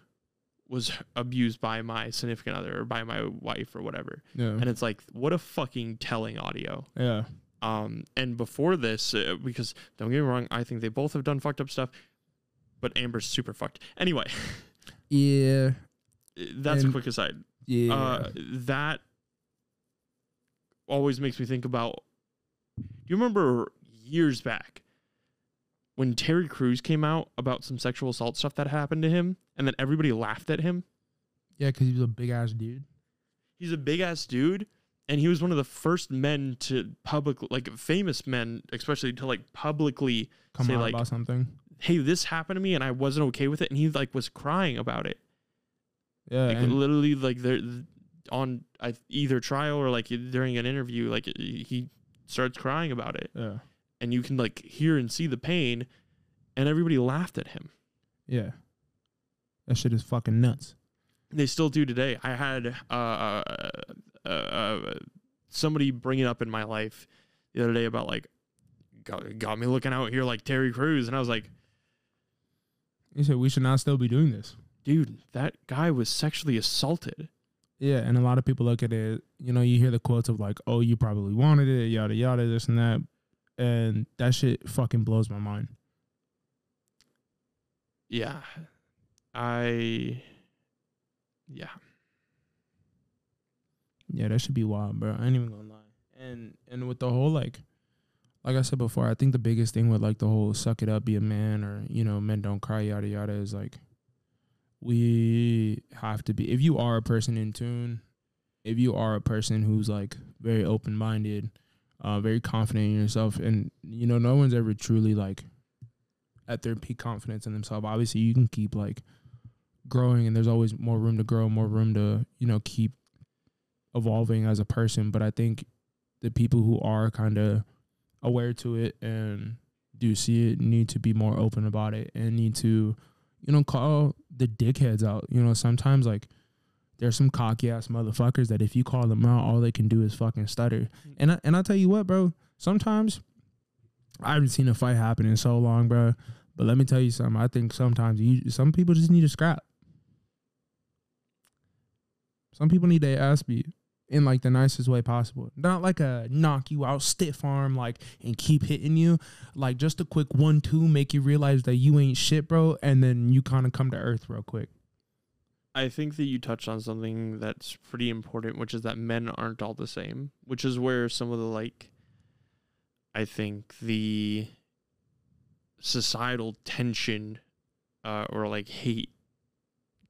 was abused by my significant other or by my wife or whatever. Yeah. And it's like, what a fucking telling audio. yeah. Um, and before this, uh, because don't get me wrong, I think they both have done fucked up stuff, but Amber's super fucked. Anyway, Yeah. that's a quick aside. Yeah. Uh, that always makes me think about. Do you remember years back when Terry Crews came out about some sexual assault stuff that happened to him, and then everybody laughed at him? yeah, cuz he was a big ass dude. He's a big ass dude, and he was one of the first men to public, like famous men, especially to like publicly Come say out like, about something. "Hey, this happened to me, and I wasn't okay with it," and he like was crying about it. Yeah. like literally like they're on either trial or like during an interview like he starts crying about it yeah. and you can like hear and see the pain and everybody laughed at him Yeah. That shit is fucking nuts. they still do today i had uh, uh, uh, somebody bringing up in my life the other day about like got, got me looking out here like terry Crews, and i was like you said we should not still be doing this. dude that guy was sexually assaulted Yeah, and a lot of people look at it, you know, you hear the quotes of like, oh, you probably wanted it, yada yada, this and that. And that shit fucking blows my mind. yeah i yeah Yeah, that should be wild, bro. I ain't even gonna lie. And and with the whole like like I said before, I think the biggest thing with like the whole suck it up, be a man or, you know, men don't cry, yada yada, is like we have to be if you are a person in tune, if you are a person who's like very open minded, uh, very confident in yourself, and you know, no one's ever truly like at their peak confidence in themselves. Obviously you can keep like growing and there's always more room to grow, more room to, you know, keep evolving as a person. But I think the people who are kind of aware to it and do see it need to be more open about it and need to, you know, call the dickheads out. You know, sometimes like there's some cocky ass motherfuckers that if you call them out, all they can do is fucking stutter. Mm. And I, and I tell you what, bro, sometimes I haven't seen a fight happen in so long, bro. But let me tell you something. I think sometimes you some people just need to scrap. Some people need their ass beat in like the nicest way possible. Not like a knock you out stiff arm like and keep hitting you. Like just a quick one two make you realize that you ain't shit, bro, and then you kind of come to earth real quick. I think that you touched on something that's pretty important, which is that men aren't all the same, which is where some of the like, I think the societal tension uh, or like hate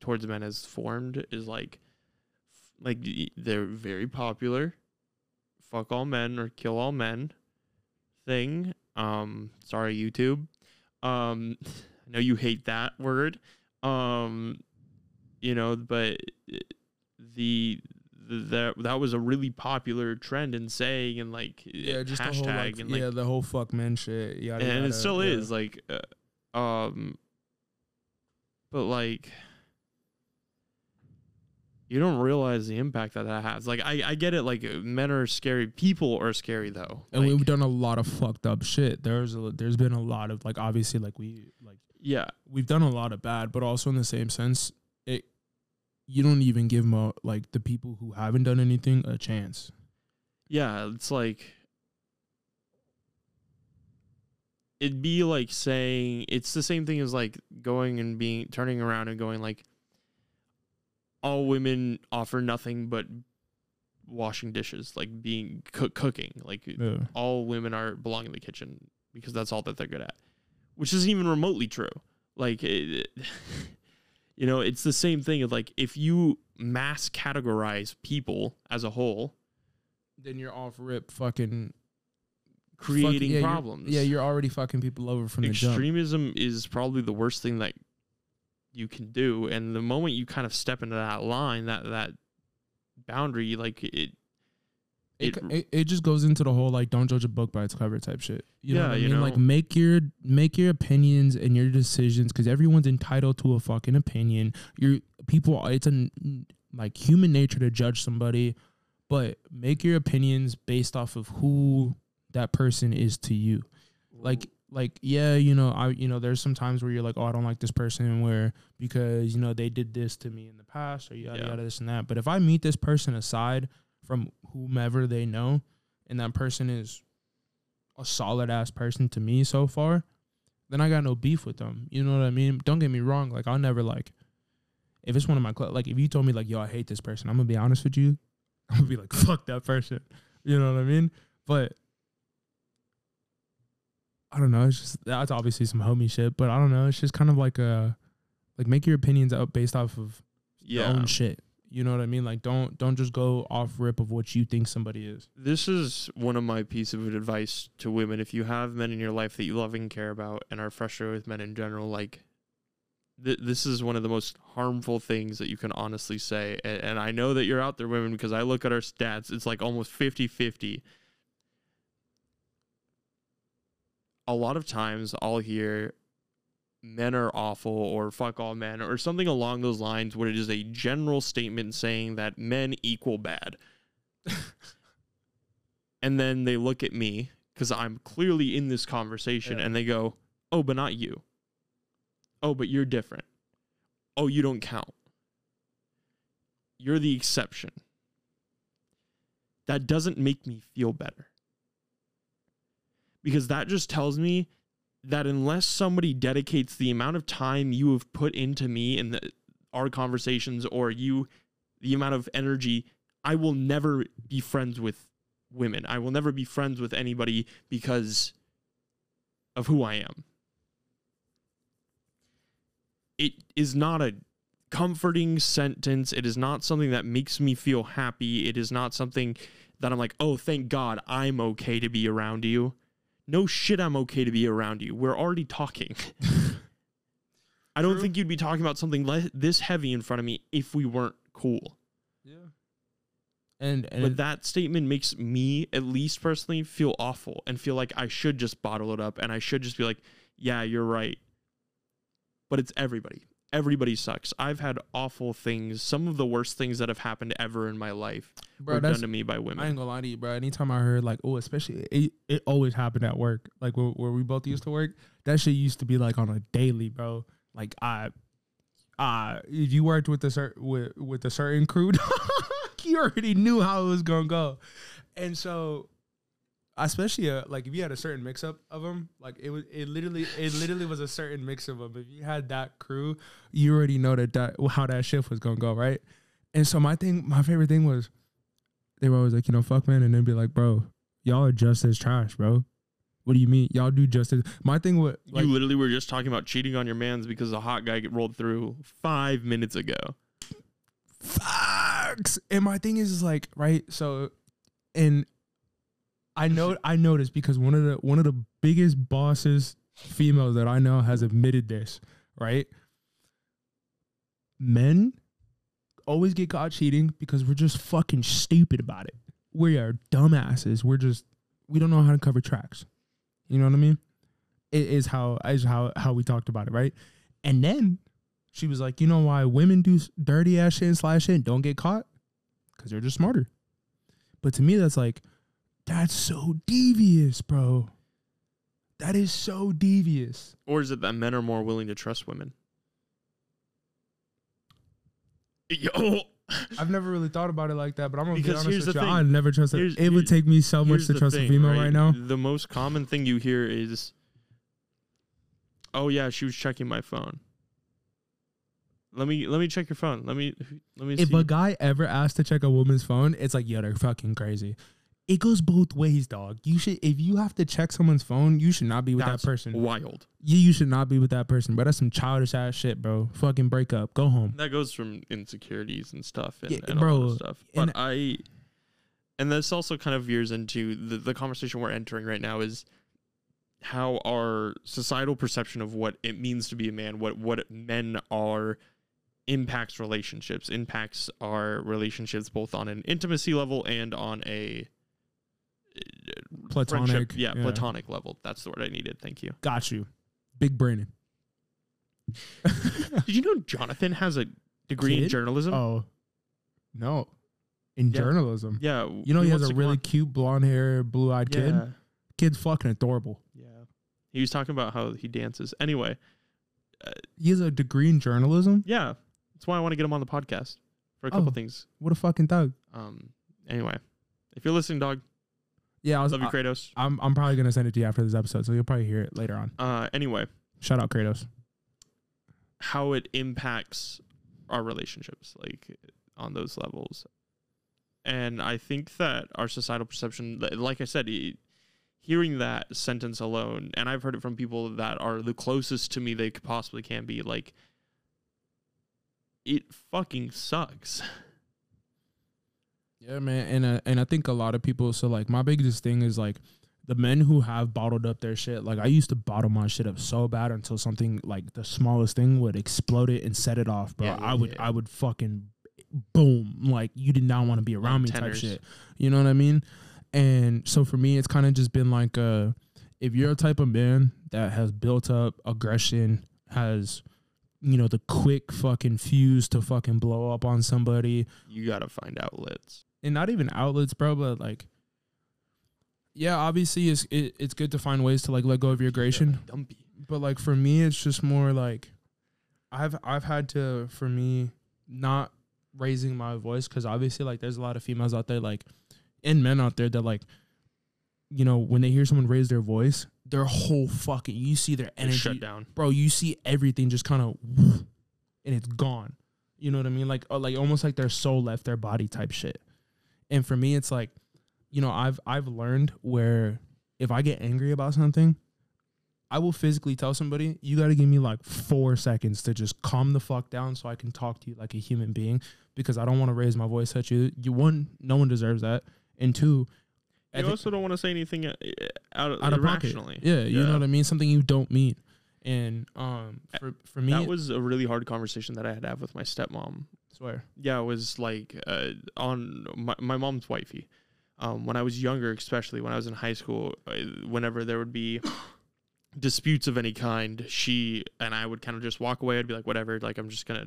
towards men has formed is like, like they're very popular, fuck all men or kill all men thing. Um, sorry YouTube. Um, I know you hate that word. Um, you know but the th- that that was a really popular trend and saying and like yeah, just hashtag the whole like, and like yeah, the whole fuck men shit. Yada, and yada, it still yeah. is like uh, um but like you don't realize the impact that that has like i i get it like men are scary people are scary though And Like, we've done a lot of fucked up shit. There's a, there's been a lot of like obviously like we like yeah we've done a lot of bad, but also in the same sense, it you don't even give them like the people who haven't done anything a chance. yeah it's like it'd be like saying it's the same thing as like going and being turning around and going like all women offer nothing but washing dishes like being cook, cooking like Yeah. all women are belong in the kitchen because that's all that they're good at, which isn't even remotely true. Like, it, you know, it's the same thing. Of like, if you mass categorize people as a whole, Then you're off rip fucking creating yeah, you're- problems. Yeah, you're already fucking people over from the jump. extremism is probably the worst thing that you can do, and the moment you kind of step into that line, that that boundary, like it, It, it- it, just goes into the whole like don't judge a book by its cover type shit. You know Yeah, what I you mean? Like make your make your opinions and your decisions because everyone's entitled to a fucking opinion. You're people. It's a like human nature to judge somebody, but make your opinions based off of who that person is to you. Like like yeah, you know I you know there's some times where you're like oh I don't like this person where because you know they did this to me in the past or yada Yeah. yada this and that. But if I meet this person aside from whomever they know, and that person is a solid ass person to me so far, then I got no beef with them. You know what I mean? Don't get me wrong. Like I'll never like if it's one of my cl- like if you told me like yo I hate this person, I'm gonna be honest with you. I'm gonna be like fuck that person. You know what I mean? But I don't know. It's just that's obviously some homie shit, but I don't know. It's just kind of like a like make your opinions out based off of yeah, your own shit. You know what I mean? Like don't don't just go off rip of what you think somebody is. this is one of my pieces of advice to women. If you have men in your life that you love and care about and are frustrated with men in general, like th- this is one of the most harmful things that you can honestly say. And, and I know that you're out there, women, because I look at our stats, it's like almost 50 50. A lot of times I'll hear men are awful or fuck all men or something along those lines where it is a general statement saying that men equal bad. and then they look at me because I'm clearly in this conversation Yeah. and they go, Oh, but not you. Oh, but you're different. Oh, you don't count. You're the exception. That doesn't make me feel better. Because that just tells me that unless somebody dedicates the amount of time you have put into me and the, our conversations or you the amount of energy I will never be friends with women. I will never be friends with anybody because of who I am. It is not a comforting sentence. It is not something that makes me feel happy. It is not something that I'm like, oh, thank God I'm okay to be around you. No shit, I'm okay to be around you. We're already talking. I don't True. think you'd be talking about something le- this heavy in front of me if we weren't cool. Yeah. And and But that statement makes me, at least personally, feel awful and feel like I should just bottle it up and I should just be like, yeah, you're right. But it's everybody. Everybody sucks. I've had awful things, some of the worst things that have happened ever in my life bro, were done to me by women. I ain't gonna lie to you, bro. Anytime I heard like, oh, especially it, it always happened at work. Like where, where we both used to work, that shit used to be like on a daily, bro. Like I, uh if you worked with a certain with with a certain crew, you already knew how it was gonna go, and so. Especially uh, like if you had a certain mix up of them, like it was, it literally, it literally was a certain mix of them. If you had that crew, you already know that that how that shift was gonna go, right? And so my thing, my favorite thing was they were always like, you know, fuck man, and then be like, bro, y'all are just as trash, bro. What do you mean? Y'all do just as my thing with like you literally were just talking about cheating on your mans because a hot guy rolled through five minutes ago. facts. And my thing is, is like, right, so and I know I noticed because one of the one of the biggest bosses females that I know has admitted this, right? Men always get caught cheating because we're just fucking stupid about it. We are dumbasses. We're just we don't know how to cover tracks. You know what I mean? It is how is how how we talked about it, right? And then she was like, you know why women do dirty ass shit and slash shit and don't get caught? Because they're just smarter. But to me, that's like, that's so devious, bro. That is so devious. Or is it that men are more willing to trust women? Yo, I've never really thought about it like that, but I'm gonna Because be honest with you. thing. I never trust it. Would take me so much to trust thing, a female right? right now. The most common thing you hear is, "Oh yeah, she was checking my phone." Let me let me check your phone. Let me let me If see. a guy ever asked to check a woman's phone, it's like, yo, they're fucking crazy. It goes both ways, dog. You should, if you have to check someone's phone, you should not be with That's that person. wild. You, you should not be with that person, bro. That's some childish ass shit, bro. Fucking break up. Go home. That goes from insecurities and stuff, and, Yeah, and all bro, that stuff. and- But I, and this also kind of veers into the the conversation we're entering right now is how our societal perception of what it means to be a man, what what men are, impacts relationships, impacts our relationships both on an intimacy level and on a Platonic. friendship, yeah, platonic level. That's the word I needed. Thank you. Got you. Big Brendan. Did you know Jonathan has a degree in journalism? oh, no. In Yeah. journalism. yeah, You know, he, has a really cute blonde hair, blue eyed kid. Yeah. Kid's fucking adorable. Yeah. He was talking about how he dances. Anyway, He has a degree in journalism. yeah. That's why I want to get him on the podcast for a couple Oh. things. What a fucking dog. Um anyway. If you're listening, dog, Yeah, I was. love you, I, Kratos. I'm, I'm probably gonna send it to you after this episode, so you'll probably hear it later on. Uh anyway, Shout out Kratos. how it impacts our relationships, like on those levels. And I think that our societal perception, like I said, it, hearing that sentence alone, and I've heard it from people that are the closest to me they could possibly can be, like, it fucking sucks. Yeah, man, and uh, and I think a lot of people. So like, my biggest thing is like the men who have bottled up their shit. Like I used to bottle my shit up so bad until something like the smallest thing would explode it and set it off, bro. Yeah, I would yeah. I would fucking boom. Like you did not want to be around me type shit. You know what I mean? And so for me, it's kind of just been like, uh, if you're a type of man that has built up aggression, has you know the quick fucking fuse to fucking blow up on somebody You got to find outlets. And not even outlets, bro, but like, yeah, obviously it's it, it's good to find ways to like let go of your aggression, Dumpy. but like for me, it's just more like, I've I've had to for me not raising my voice because obviously like there's a lot of females out there like, and men out there that like, you know, when they hear someone raise their voice, their whole fucking you see their energy shut down. bro, you see everything just kind of and it's gone. You know what I mean? Like uh, like almost like their soul left their body type shit. And for me it's like, you know, I've I've learned where if I get angry about something, I will physically tell somebody, you got to give me like 4 seconds to just calm the fuck down so I can talk to you like a human being because I don't want to raise my voice at you. You one, no one deserves that. And two, I You thi- also don't want to say anything uh, out of, out of pocket. irrationally. Yeah, you know what I mean? Something you don't mean. And um for for me That was a really hard conversation that I had to have with my stepmom. Swear. Yeah, it was like uh, on my, my mom's wifey. Um, when I was younger, especially when I was in high school, uh, whenever there would be disputes of any kind, she and I would kind of just walk away. I'd be like, whatever, like I'm just gonna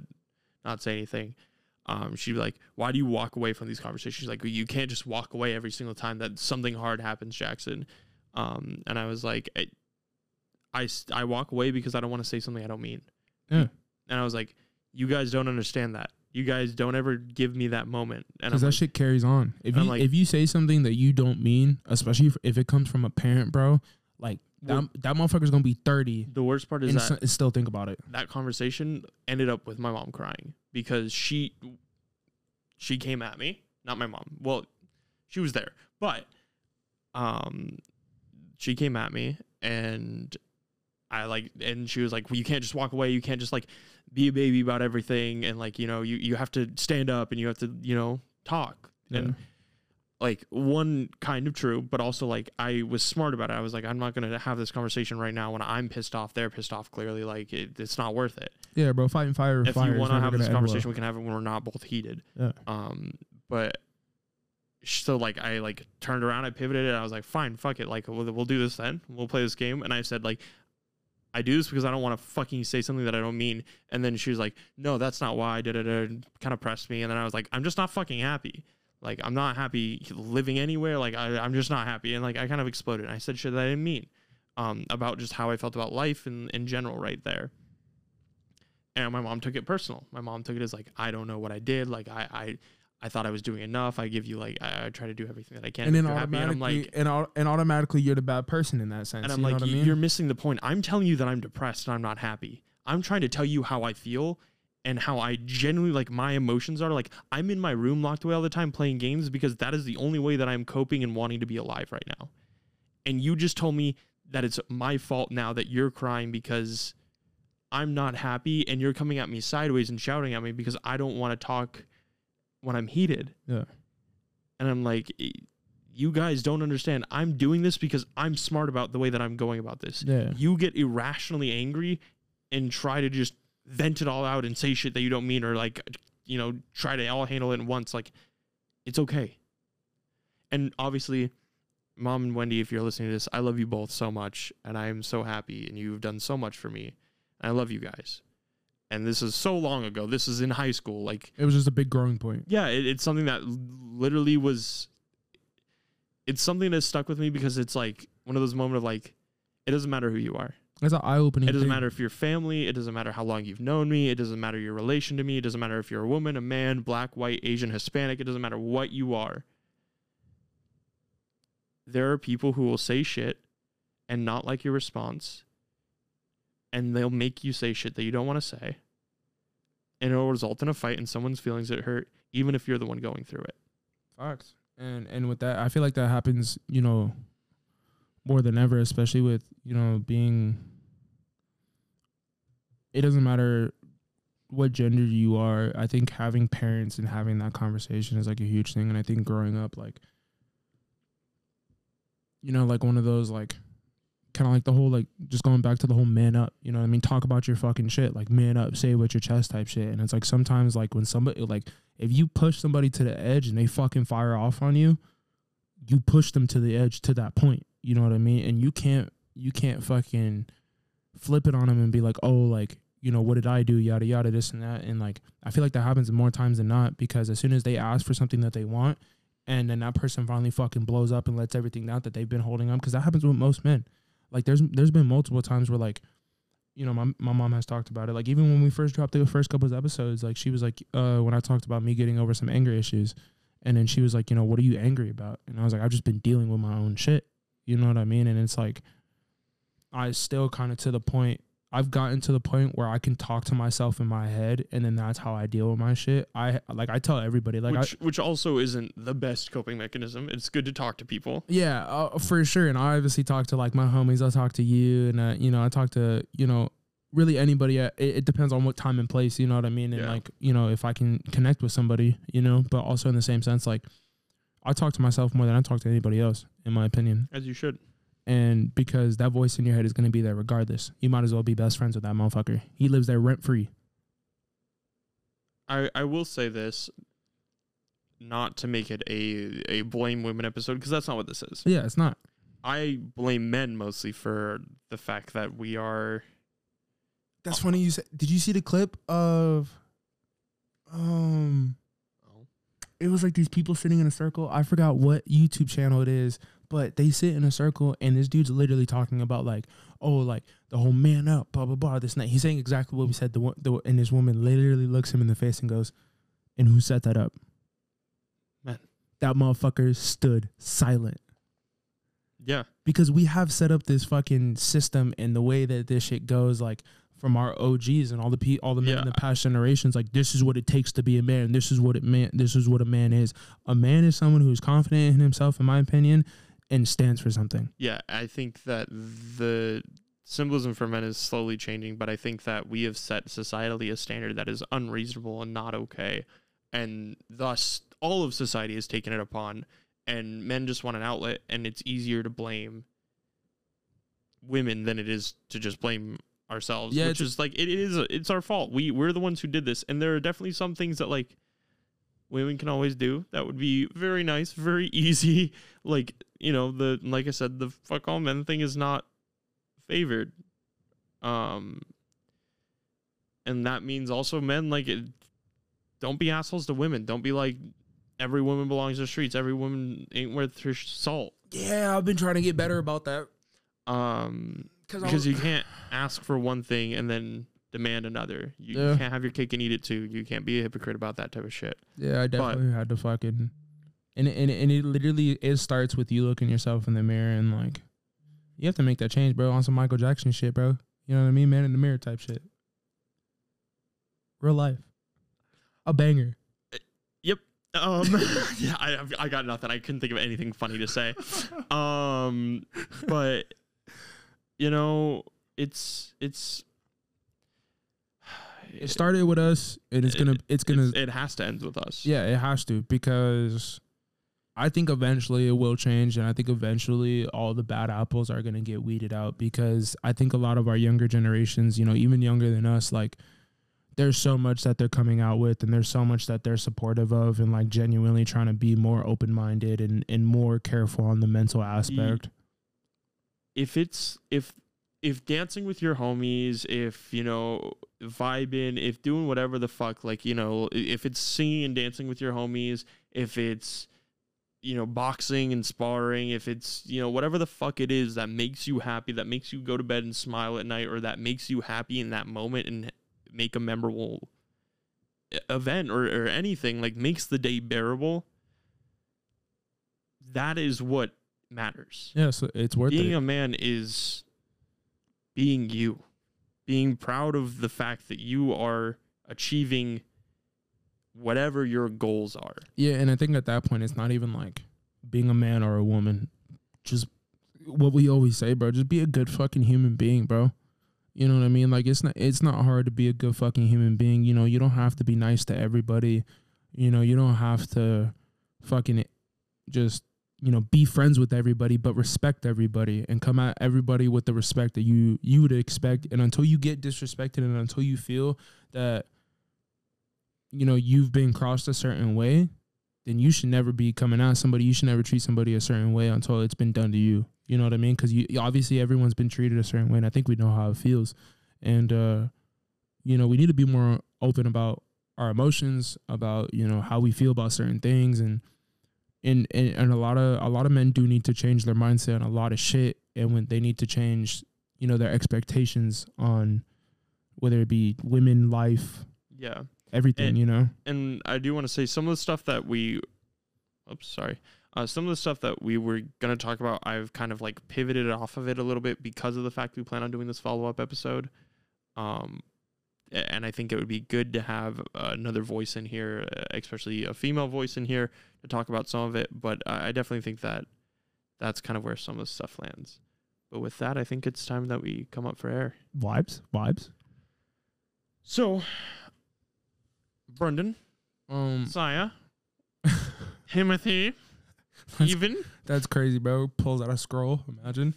not say anything. Um, she'd be like, "Why do you walk away from these conversations?" She's like, "You can't just walk away every single time that something hard happens, Jackson." Um, and I was like, "I I walk away because I don't want to say something I don't mean. Yeah. And I was like, "You guys don't understand that. You guys don't ever give me that moment." And Because that like, shit carries on. If you like- if you say something that you don't mean, especially if, if it comes from a parent, bro, like that that motherfucker's gonna be thirty the worst part is and that s- still think about it. that conversation ended up with my mom crying because she she came at me not my mom well she was there but um she came at me and i like and she was like well you can't just walk away you can't just like be a baby about everything and like you know you you have to stand up and you have to you know talk and like one kind of true, but also like I was smart about it. I was like, I'm not gonna have this conversation right now when I'm pissed off. They're pissed off. Clearly, like it, it's not worth it. Yeah, bro. Fighting fire. with if fire you want to have this end well. conversation, we can have it when we're not both heated. Yeah. Um, but so like I like turned around, I pivoted, and I was like, fine, fuck it, like we'll, we'll do this then. We'll play this game. And I said like, I do this because I don't want to fucking say something that I don't mean. And then she was like, no, that's not why did it. And kind of pressed me. And then I was like, I'm just not fucking happy. Like I'm not happy living anywhere. Like I, I'm just not happy. And like I kind of exploded. And I said shit that I didn't mean. Um, about just how I felt about life in, in general right there. And my mom took it personal. My mom took it as like, I don't know what I did. Like I, I, I thought I was doing enough. I give you like, I, I try to do everything that I can. And then happy. And I'm automatically, like, and, au- and automatically, you're the bad person in that sense. and I'm you know like, what I "You- mean? you're missing the point. I'm telling you that I'm depressed and I'm not happy. I'm trying to tell you how I feel and how I genuinely like my emotions are. Like I'm in my room locked away all the time playing games because that is the only way that I'm coping and wanting to be alive right now. And you just told me that it's my fault now that you're crying because I'm not happy and you're coming at me sideways and shouting at me because I don't want to talk when I'm heated. Yeah. And I'm like, "E- you guys don't understand. I'm doing this because I'm smart about the way that I'm going about this. yeah. You get irrationally angry and try to just vent it all out and say shit that you don't mean or like, you know, try to all handle it at once. Like, it's okay. And obviously, Mom and Wendy, if you're listening to this, I love you both so much and I am so happy and you've done so much for me. And I love you guys. And this is so long ago. This is in high school. Like, It was just a big growing point. yeah, it, it's something that literally was. It's something that stuck with me because it's like one of those moments of like, it doesn't matter who you are. It's an eye opening. It doesn't matter if you're family. It doesn't matter how long you've known me. It doesn't matter your relation to me. It doesn't matter if you're a woman, a man, black, white, Asian, Hispanic. It doesn't matter what you are. There are people who will say shit and not like your response, and they'll make you say shit that you don't want to say, and it'll result in a fight and someone's feelings that hurt, even if you're the one going through it. Facts. And and with that, I feel like that happens, you know, more than ever, especially with, you know, being it doesn't matter what gender you are. I think having parents and having that conversation is like a huge thing. And I think growing up, like you know, like one of those like kind of like the whole like just going back to the whole man up, you know what I mean? Talk about your fucking shit, like man up, say with your chest type shit. And it's like sometimes like when somebody like if you push somebody to the edge and they fucking fire off on you, you push them to the edge to that point. You know what I mean? And you can't you can't fucking flip it on them and be like, oh, like you know what did I do? Yada yada, this and that. And like I feel like that happens more times than not because as soon as they ask for something that they want, and then that person finally fucking blows up and lets everything out that they've been holding on, because that happens with most men. Like there's there's been multiple times where like you know, my my mom has talked about it. Like even when we first dropped the first couple of episodes, like she was like, uh, when I talked about me getting over some anger issues, and then she was like, you know, what are you angry about? And I was like, I've just been dealing with my own shit. You know what I mean? And it's like, I still kind of to the point. I've gotten to the point where I can talk to myself in my head, and then that's how I deal with my shit. I like I tell everybody like I, which which also isn't the best coping mechanism. It's good to talk to people. Yeah, uh, for sure. And I obviously talk to like my homies. I talk to you, and uh, you know, I talk to you know, really anybody. It, it depends on what time and place. You know what I mean? And Yeah. like you know, if I can connect with somebody, you know, but also in the same sense, like I talk to myself more than I talk to anybody else, in my opinion. As you should. And because that voice in your head is going to be there regardless, you might as well be best friends with that motherfucker. He lives there rent free. I, I will say this, not to make it a a blame women episode because that's not what this is. Yeah, it's not. I blame men mostly for the fact that we are. That's funny. You said. Did you see the clip of? Um. it was like these people sitting in a circle. I forgot what YouTube channel it is, but they sit in a circle and this dude's literally talking about like, oh, like the whole man up, blah blah blah. This that. He's saying exactly what we said. The one, the and this woman literally looks him in the face and goes, "And who set that up?" Men. That motherfucker stood silent Yeah, because we have set up this fucking system and the way that this shit goes, like from our OGs and all the pe- all the men in the past generations, like this is what it takes to be a man. This is what it man. This is what a man is. A man is someone who is confident in himself, in my opinion, and stands for something. yeah. I think that the symbolism for men is slowly changing, but I think that we have set societally a standard that is unreasonable and not okay, and thus all of society has taken it upon. and men just want an outlet and it's easier to blame women than it is to just blame ourselves Yeah, which is like it is it's our fault we we're the ones who did this and there are definitely some things that like women can always do. That would be very nice very easy. Like you know the like i said the fuck all men thing is not favored. Um and that means also men like it, don't be assholes to women. Don't be like every woman belongs to the streets. Every woman ain't worth her salt. Yeah, I've been trying to get better about that. um Cause because you can't ask for one thing and then demand another you, Yeah. can't have your cake and eat it too you can't be a hypocrite about that type of shit Yeah, I definitely had to fucking, and and and it literally it starts with you looking yourself in the mirror and like, you have to make that change, bro, on some Michael Jackson shit, bro. You know what I mean, man in the mirror type shit. Real life, a banger. Yep. Um yeah I, I got nothing i couldn't think of anything funny to say um but you know it's it's It started with us, and it's gonna, it's gonna, it has to end with us yeah, it has to because I think eventually it will change, and I think eventually all the bad apples are gonna get weeded out because I think a lot of our younger generations, you know, even younger than us, like there's so much that they're coming out with, and there's so much that they're supportive of, and like genuinely trying to be more open minded and and more careful on the mental aspect. if it's if if dancing with your homies, if you know vibing, if doing whatever the fuck, like you know, if it's singing and dancing with your homies, if it's you know boxing and sparring, if it's you know whatever the fuck it is that makes you happy, that makes you go to bed and smile at night, or that makes you happy in that moment and make a memorable event or, or anything like makes the day bearable that is what matters Yeah, so it's worth being it. a man is being you being proud of the fact that you are achieving whatever your goals are Yeah, and I think at that point it's not even like being a man or a woman. Just what we always say, bro. Just be a good fucking human being, bro. You know what I mean? Like it's not it's not hard to be a good fucking human being. You know, you don't have to be nice to everybody. You know, you don't have to fucking just you know be friends with everybody, but respect everybody and come at everybody with the respect that you you would expect. And until you get disrespected and until you feel that you know you've been crossed a certain way, then you should never be coming at somebody. You should never treat somebody a certain way until it's been done to you. You know what I mean? Because you obviously everyone's been treated a certain way, and I think we know how it feels. And uh, you know, we need to be more open about our emotions, about you know how we feel about certain things, and and and, and a lot of a lot of men do need to change their mindset on a lot of shit, and when they need to change, you know, their expectations on whether it be women, life, yeah everything. And- you know. and I do want to say some of the stuff that we oops sorry uh, some of the stuff that we were going to talk about I've kind of like pivoted off of it a little bit because of the fact we plan on doing this follow-up episode um and I think it would be good to have uh, another voice in here uh, especially a female voice in here to talk about some of it but I I definitely think that that's kind of where some of the stuff lands but with that I think it's time that we come up for air Vibes, vibes. so Brendan Um, Saya Timothy That's- even That's crazy, bro. Pulls out a scroll. Imagine.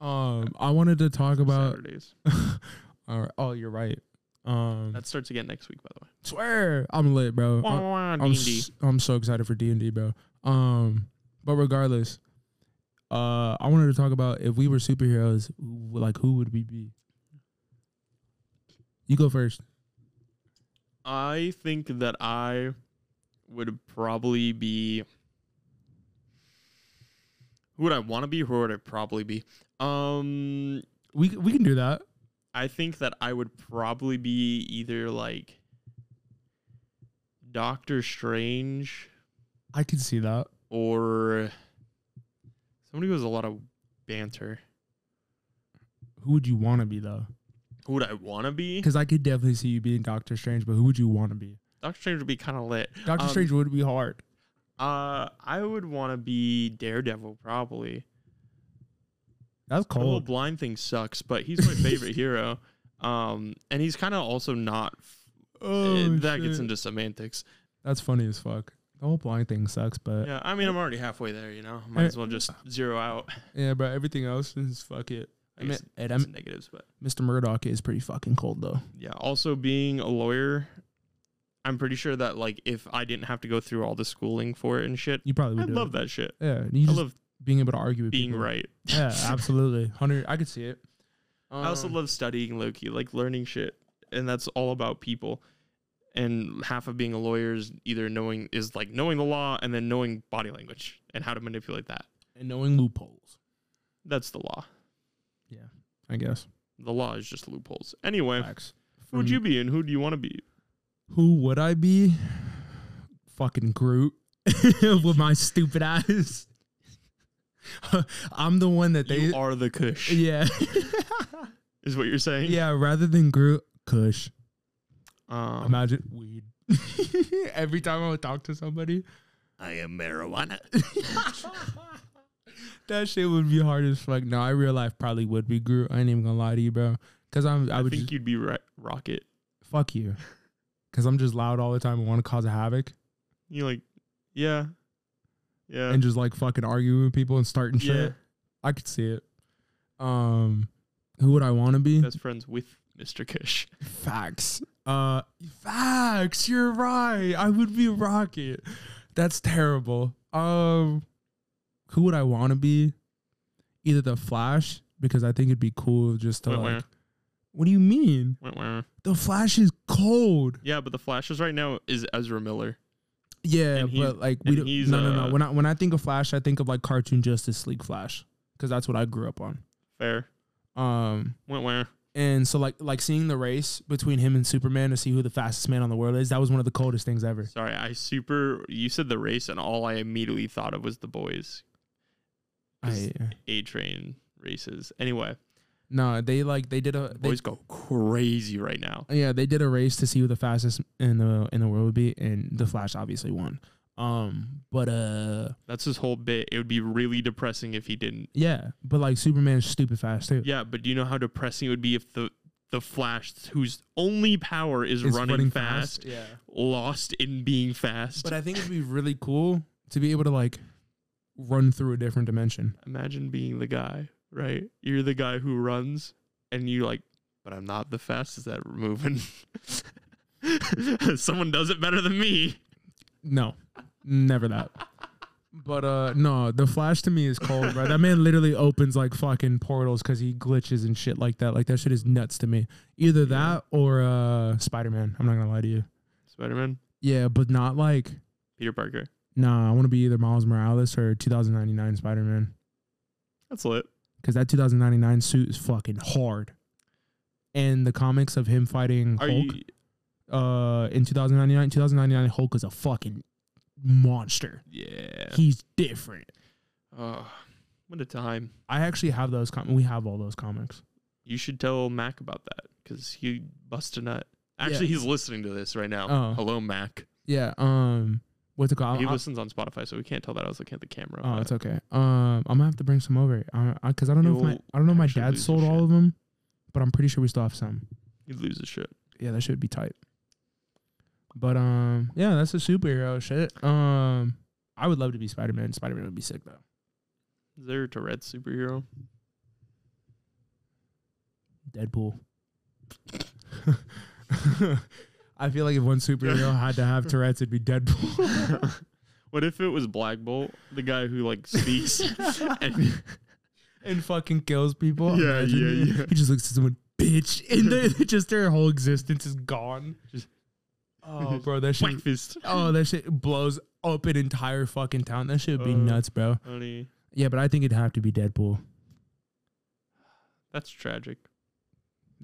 Um, I wanted to talk about. Saturdays. All right. Oh, you're right. Um, That starts again next week, by the way. swear I'm lit, bro. Wah, I'm, wah, wah, I'm, s- I'm so excited for D and D, bro. Um, but regardless, uh, I wanted to talk about if we were superheroes, who- like who would we be? You go first. I think that I would probably be. Who would I want to be? Who would I probably be? Um, We we can do that. I think that I would probably be either like Doctor Strange I can see that. or somebody who has a lot of banter. Who would you want to be though? Who would I want to be? Because I could definitely see you being Doctor Strange, but who would you want to be? Doctor Strange would be kind of lit. Doctor Um, Strange would be hard. Uh, I would want to be Daredevil probably. That's cold. The whole blind thing sucks, but he's my favorite hero. Um, and he's kind of also not. Oh, eh, that gets into semantics. That's funny as fuck. The whole blind thing sucks, but yeah, I mean, I'm already halfway there. You know, might as well just zero out. Yeah, but everything else is fuck it. I mean, and it's I'm- negatives, but Mr. Murdock is pretty fucking cold though. yeah. Also, being a lawyer, I'm pretty sure that like if I didn't have to go through all the schooling for it and shit, You probably would love it. that shit. Yeah, I just love being able to argue with being people. right. Yeah, absolutely. Hundred. I could see it. I also Um, love studying Loki, like learning shit, and that's all about people. And half of being a lawyer is either knowing is like knowing the law and then knowing body language and how to manipulate that. and knowing loopholes. That's the law. Yeah, I guess. The law is just loopholes. Anyway, who would you be and who do you want to be? Who would I be? Fucking Groot with my stupid eyes. I'm the one that they. you are the Kush, yeah, is what you're saying. yeah. Rather than Groot, Kush. Um, Imagine weed. Every time I would talk to somebody, I am marijuana. that shit would be hard as fuck. No, I real life probably would be Groot. I ain't even gonna lie to you, bro. Cause I'm. I, I, would think just you'd be ro- Rocket. fuck you. Cause I'm just loud all the time and want to cause a havoc You like, yeah, yeah, and just like fucking arguing with people and starting shit. yeah. I could see it. Um, who would I want to be? Best friends with Mr. Kish. Facts. Uh, facts. You're right. I would be Rocket. That's terrible. Um, who would I want to be? Either the Flash because I think it'd be cool just to Wah, like. wah, What do you mean? wah. The Flash is cold. Yeah, but the Flashes right now is Ezra Miller. Yeah, but like we don't. he's, No, no, uh, no. When I when I think of Flash, I think of like cartoon Justice League Flash because that's what I grew up on. Fair. Um, Went where? and so like like seeing the race between him and Superman to see who the fastest man on the world is. That was one of the coldest things ever. Sorry, I super. You said the race, and all I immediately thought of was the boys. I A train races. Anyway, no, they like they did a the they, boys go crazy right now. yeah they did a race to see who the fastest in the in the world would be, and the Flash obviously won. Um, but uh, That's his whole bit. It would be really depressing if he didn't. yeah, but like Superman's stupid fast too. Yeah, but do you know how depressing it would be if the the Flash, whose only power is It's running, fast, Yeah, lost in being fast? but I think it'd be really cool to be able to like run through a different dimension. Imagine being the guy, right? You're the guy who runs, and you like, but I'm not the fastest at moving. Someone does it better than me. No, never that. But uh no, the Flash to me is cold, bro. That man literally opens like fucking portals because he glitches and shit like that. Like that shit is nuts to me. Either that or uh Spider Man. I'm not gonna lie to you. Spider Man, Yeah, but not like Peter Parker. nah. I want to be either Miles Morales or 2099 Spider Man That's lit. Because that 2099 suit is fucking hard. And the comics of him fighting Are Hulk you? uh in 2099, 2099 Hulk is a fucking monster. Yeah. He's different. Oh, what a time. I actually have those. Com- we have all those comics. You should tell Mac about that because he bust a nut. Actually, Yeah. he's listening to this right now. Oh. Hello, Mac. Yeah. Um. What's it called? he I- listens on Spotify, so we can't tell that I was looking at the camera. oh, it's okay. Um. I'm gonna have to bring some over. Uh, I, cause I don't know if my I don't know if my dad sold all shit. of them, but I'm pretty sure we still have some. You'd lose his shit. Yeah, that should be tight. But um, yeah, that's a superhero shit. Um, I would love to be Spider Man. Spider Man would be sick though. Is there a Tourette's superhero? Deadpool. I feel like if one superhero had to have Tourette's, it'd be Deadpool. what if it was Black Bolt, the guy who like speaks and and fucking kills people. Yeah, Imagine yeah, it. yeah. He just looks at someone, bitch, and then just their whole existence is gone. Just- oh, bro, that shit. White Fist? Oh, that shit blows up an entire fucking town. That shit would be Uh, nuts, bro. Honey, Yeah, but I think it'd have to be Deadpool. that's tragic.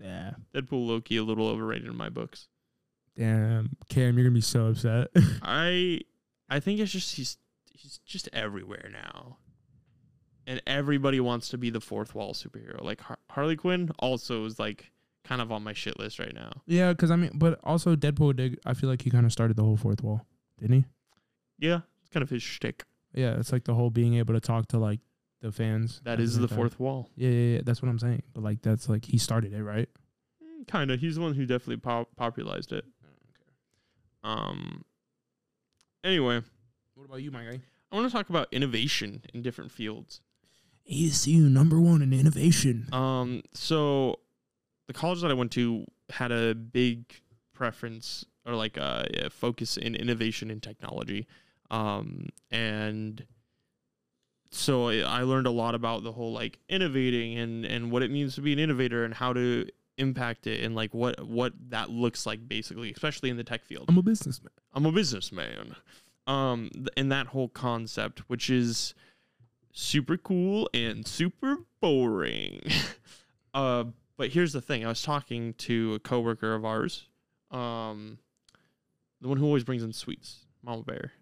Yeah. Deadpool lowkey a little overrated in my books. Damn, Cam, you're gonna be so upset. I I think it's just he's he's just everywhere now. And everybody wants to be the fourth wall superhero. Like Har- Harley Quinn also is like kind of on my shit list right now. yeah, because I mean, but also Deadpool did. I feel like he kind of started the whole fourth wall, didn't he? Yeah, it's kind of his shtick. Yeah, it's like the whole being able to talk to like the fans. That at is the fourth wall. Yeah, yeah, yeah. That's what I'm saying. But like, that's like he started it, right? Mm, kind of. He's the one who definitely pop- popularized it. Um. Anyway, What about you, my guy? I want to talk about innovation in different fields. ASU number one in innovation. Um, so the college that I went to had a big preference or like a, a focus in innovation and technology. Um, and so I, I learned a lot about the whole like innovating and and what it means to be an innovator and how to impact it and like what what that looks like basically, especially in the tech field. I'm a businessman. I'm a businessman. Um, and that whole concept, which is super cool and super boring. uh, but here's the thing: I was talking to a coworker of ours, um, the one who always brings in sweets, Mama Bear,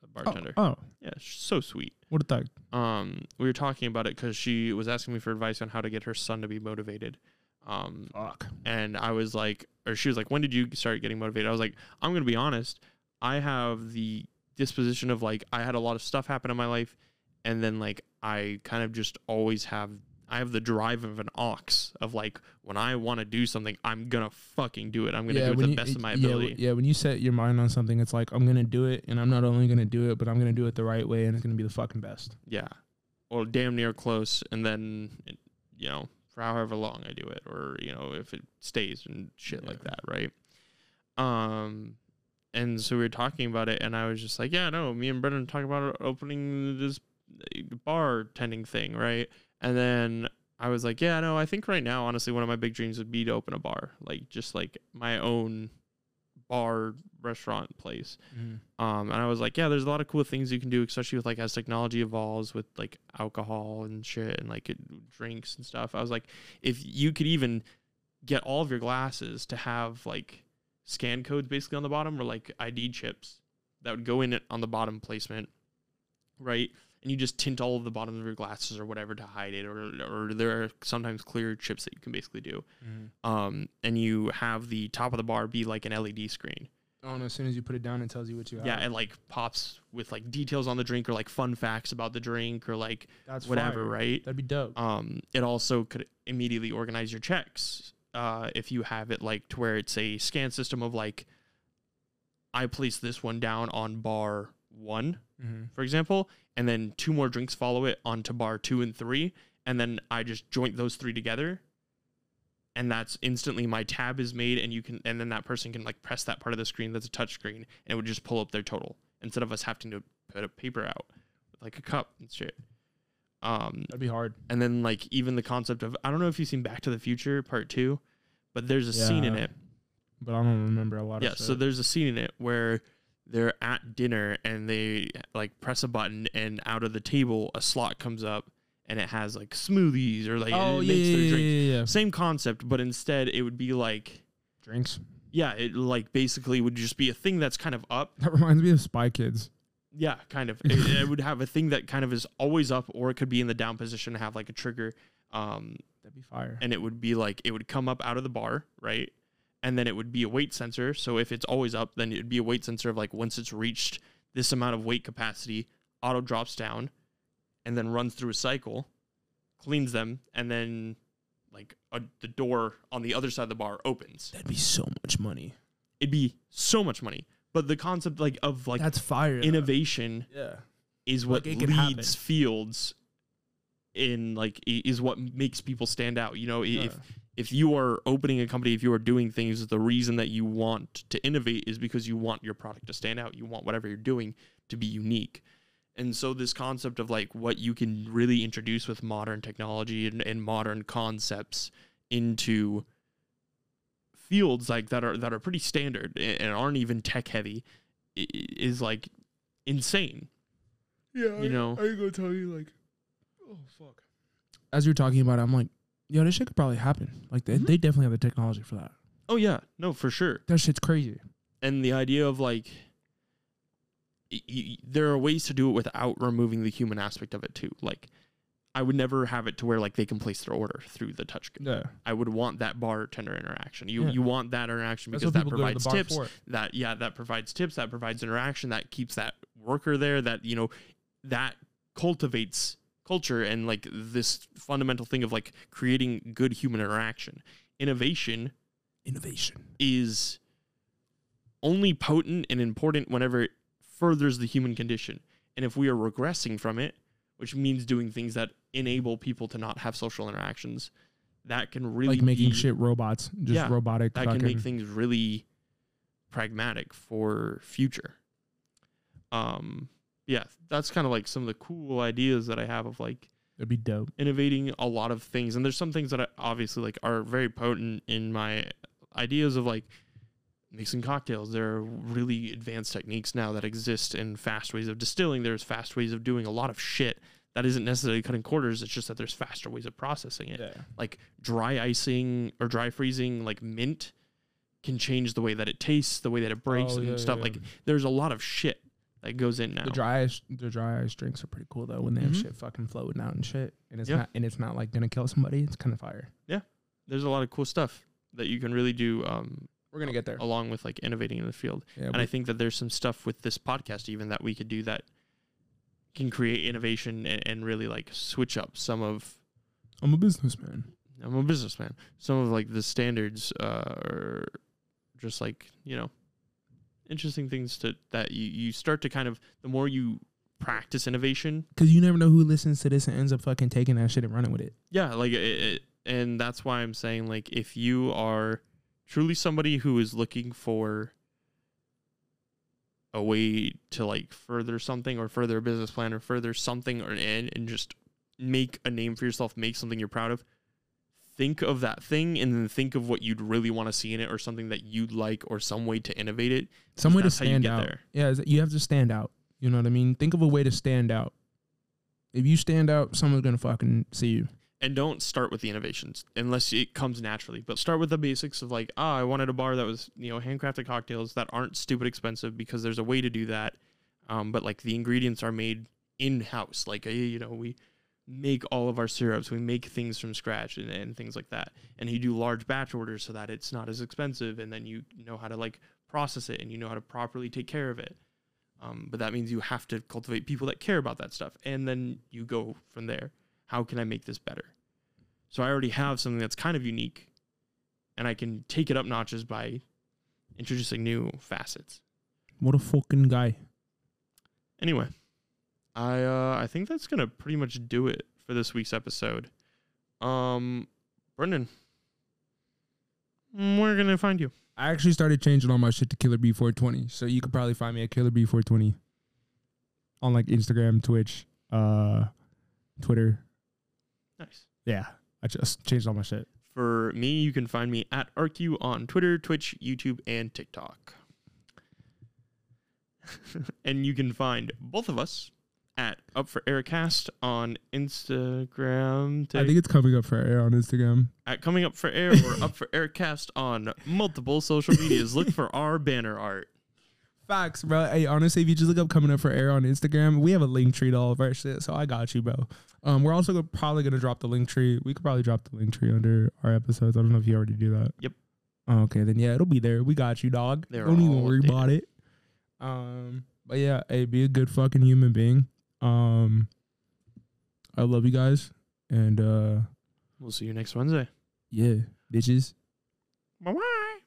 the bartender. Oh, oh, Yeah, she's so sweet. what a thug. Um, we were talking about it because she was asking me for advice on how to get her son to be motivated. Um, Fuck. and I was like, or she was like, when did you start getting motivated? I was like, I'm gonna be honest. I have the disposition of like I had a lot of stuff happen in my life, and then like I kind of just always have I have the drive of an ox of like when I want to do something, I'm gonna fucking do it. I'm gonna do it the you, best of my ability. w- Yeah, when you set your mind on something, it's like I'm gonna do it, and I'm not only gonna do it, but I'm gonna do it the right way, and it's gonna be the fucking best. Yeah. Or damn near close. And then, it, you know, for however long I do it, or, you know, if it stays and shit like that, right? Um, and so we were talking about it, and I was just like, yeah, no, me and Brendan talking about opening this bar tending thing, right? And then I was like, yeah, no, I think right now, honestly, one of my big dreams would be to open a bar, like just like my own bar restaurant place. Um, and I was like, yeah, there's a lot of cool things you can do, especially with like as technology evolves with like alcohol and shit and like it, drinks and stuff. I was like, if you could even get all of your glasses to have like scan codes basically on the bottom or like ID chips that would go in it on the bottom placement, right? And you just tint all of the bottoms of your glasses or whatever to hide it, or or there are sometimes clear chips that you can basically do. Um, and you have the top of the bar be like an LED screen. Oh, and as soon as you put it down, it tells you what you have. Yeah, it like pops with like details on the drink or like fun facts about the drink or like that's whatever, fire. right? That'd be dope. Um, it also could immediately organize your checks. Uh, if you have it like to where it's a scan system of like, I place this one down on bar one, mm-hmm. for example, and then two more drinks follow it onto bar two and three, and then I just joint those three together. And that's instantly my tab is made, and you can, and then that person can like press that part of the screen that's a touch screen, and it would just pull up their total instead of us having to put a paper out with like a cup and shit. Um, That'd be hard. and then like even the concept of I don't know if you've seen Back to the Future Part Two, but there's a scene in it. But I don't remember a lot of. Yeah, so there's a scene in it where they're at dinner and they like press a button and out of the table a slot comes up and it has like smoothies or like oh it yeah, makes yeah, their drinks. yeah, yeah. Same concept, but instead it would be like Drinks. yeah, it like basically would just be a thing that's kind of up. That reminds me of Spy Kids. Yeah, kind of. it, it would have a thing that kind of is always up, or it could be in the down position and have like a trigger. Um, That'd be fire. and it would be like it would come up out of the bar, right? And then it would be a weight sensor. So if it's always up, then it would be a weight sensor of like once it's reached this amount of weight capacity, auto drops down and then runs through a cycle, cleans them, and then like a, the door on the other side of the bar opens. That'd be so much money. It'd be so much money. But the concept like of like That's fire. though. innovation Yeah. is what Like, leads happen. fields in like is what makes people stand out. You know, i- if Yeah. If you are opening a company, if you are doing things, the reason that you want to innovate is because you want your product to stand out. You want whatever you're doing to be unique. And so this concept of like what you can really introduce with modern technology and, and modern concepts into fields like that are that are pretty standard and aren't even tech heavy i- i- is like insane. Yeah, You know? I, gonna tell you like, oh fuck. As you're talking about, it, I'm like, yo, this shit could probably happen. Like, they, Mhm. they definitely have the technology for that. Oh yeah, no, for sure. That shit's crazy. and the idea of like y- y- there are ways to do it without removing the human aspect of it too like i would never have it to where like they can place their order through the touch screen Yeah, i would want that bartender interaction you Yeah. you want that interaction because that people go to provides tips that yeah that provides tips that provides interaction that keeps that worker there that you know that cultivates culture and like this fundamental thing of like creating good human interaction innovation Innovation. is only potent and important whenever it furthers the human condition. And if we are regressing from it, which means doing things that enable people to not have social interactions, that can really like making be- shit robots, just Yeah, robotic. that can make things really pragmatic for future. Um, yeah, that's kind of like some of the cool ideas that I have of like That'd be dope. innovating a lot of things and there's some things that I obviously like are very potent in my ideas of like mixing cocktails there are really advanced techniques now that exist in fast ways of distilling there's fast ways of doing a lot of shit that isn't necessarily cutting quarters it's just that there's faster ways of processing it Yeah. like dry icing or dry freezing like mint can change the way that it tastes the way that it breaks Oh, and yeah, stuff yeah. like there's a lot of shit that goes in now The dry ice, the dry ice drinks are pretty cool though. When they have Mhm. shit fucking floating out and shit, and it's Yeah. not and it's not like gonna kill somebody. It's kind of fire. Yeah, there's a lot of cool stuff that you can really do um, We're gonna get there. along with like innovating in the field. Yeah, And I think that there's some stuff with this podcast even that we could do that can create innovation and, and really like switch up some of I'm a businessman. I'm a businessman. Some of like the standards uh or just like, you know, interesting things to that you, you start to kind of the more you practice innovation, Cause you never know who listens to this and ends up fucking taking that shit and running with it. yeah, like it, it and that's why I'm saying like if you are truly somebody who is looking for a way to like further something or further a business plan or further something or and, and just make a name for yourself, make something you're proud of. Think of that thing and then think of what you'd really want to see in it or something that you'd like or some way to innovate it. Some way to That's how you stand out. there. Yeah, you have to stand out. You know what I mean? Think of a way to stand out. If you stand out, someone's gonna fucking see you. and don't start with the innovations unless it comes naturally. But start with the basics of like, ah, I wanted a bar that was you know handcrafted cocktails that aren't stupid expensive because there's a way to do that. Um, but like the ingredients are made in house. Like uh, you know we make all of our syrups, we make things from scratch and, and things like that. And you do large batch orders so that it's not as expensive, and then you know how to like process it and you know how to properly take care of it. Um, but that means you have to cultivate people that care about that stuff, and then you go from there. How can I make this better? So I already have something that's kind of unique, and I can take it up notches by introducing new facets. What a fucking guy. Anyway, I uh, I think that's gonna pretty much do it for this week's episode. Um, Brendan, mm, where can I find you? I actually started changing all my shit to Killer B four twenty. So you could probably find me at Killer B four twenty. On like Instagram, Twitch, uh Twitter. Nice. Yeah. I just changed all my shit. For me, you can find me at RQ on Twitter, Twitch, YouTube, and TikTok. and you can find both of us at Up for Aircast on Instagram, I think it's coming up for air on Instagram. at Coming Up for Air or Up for Aircast on multiple social medias. Look for our banner art. Facts, bro. Hey, honestly, if you just look up coming up for air on Instagram, we have a link tree to all of our shit. So I got you, bro. Um, we're also probably gonna drop the link tree. We could probably drop the link tree under our episodes. I don't know if you already do that. Yep. Oh, okay, then yeah, it'll be there. We got you, dog. They're don't even worry about it. Um, but yeah, hey, be a good fucking human being. Um, I love you guys, and uh, We'll see you next Wednesday. yeah, bitches. Bye bye.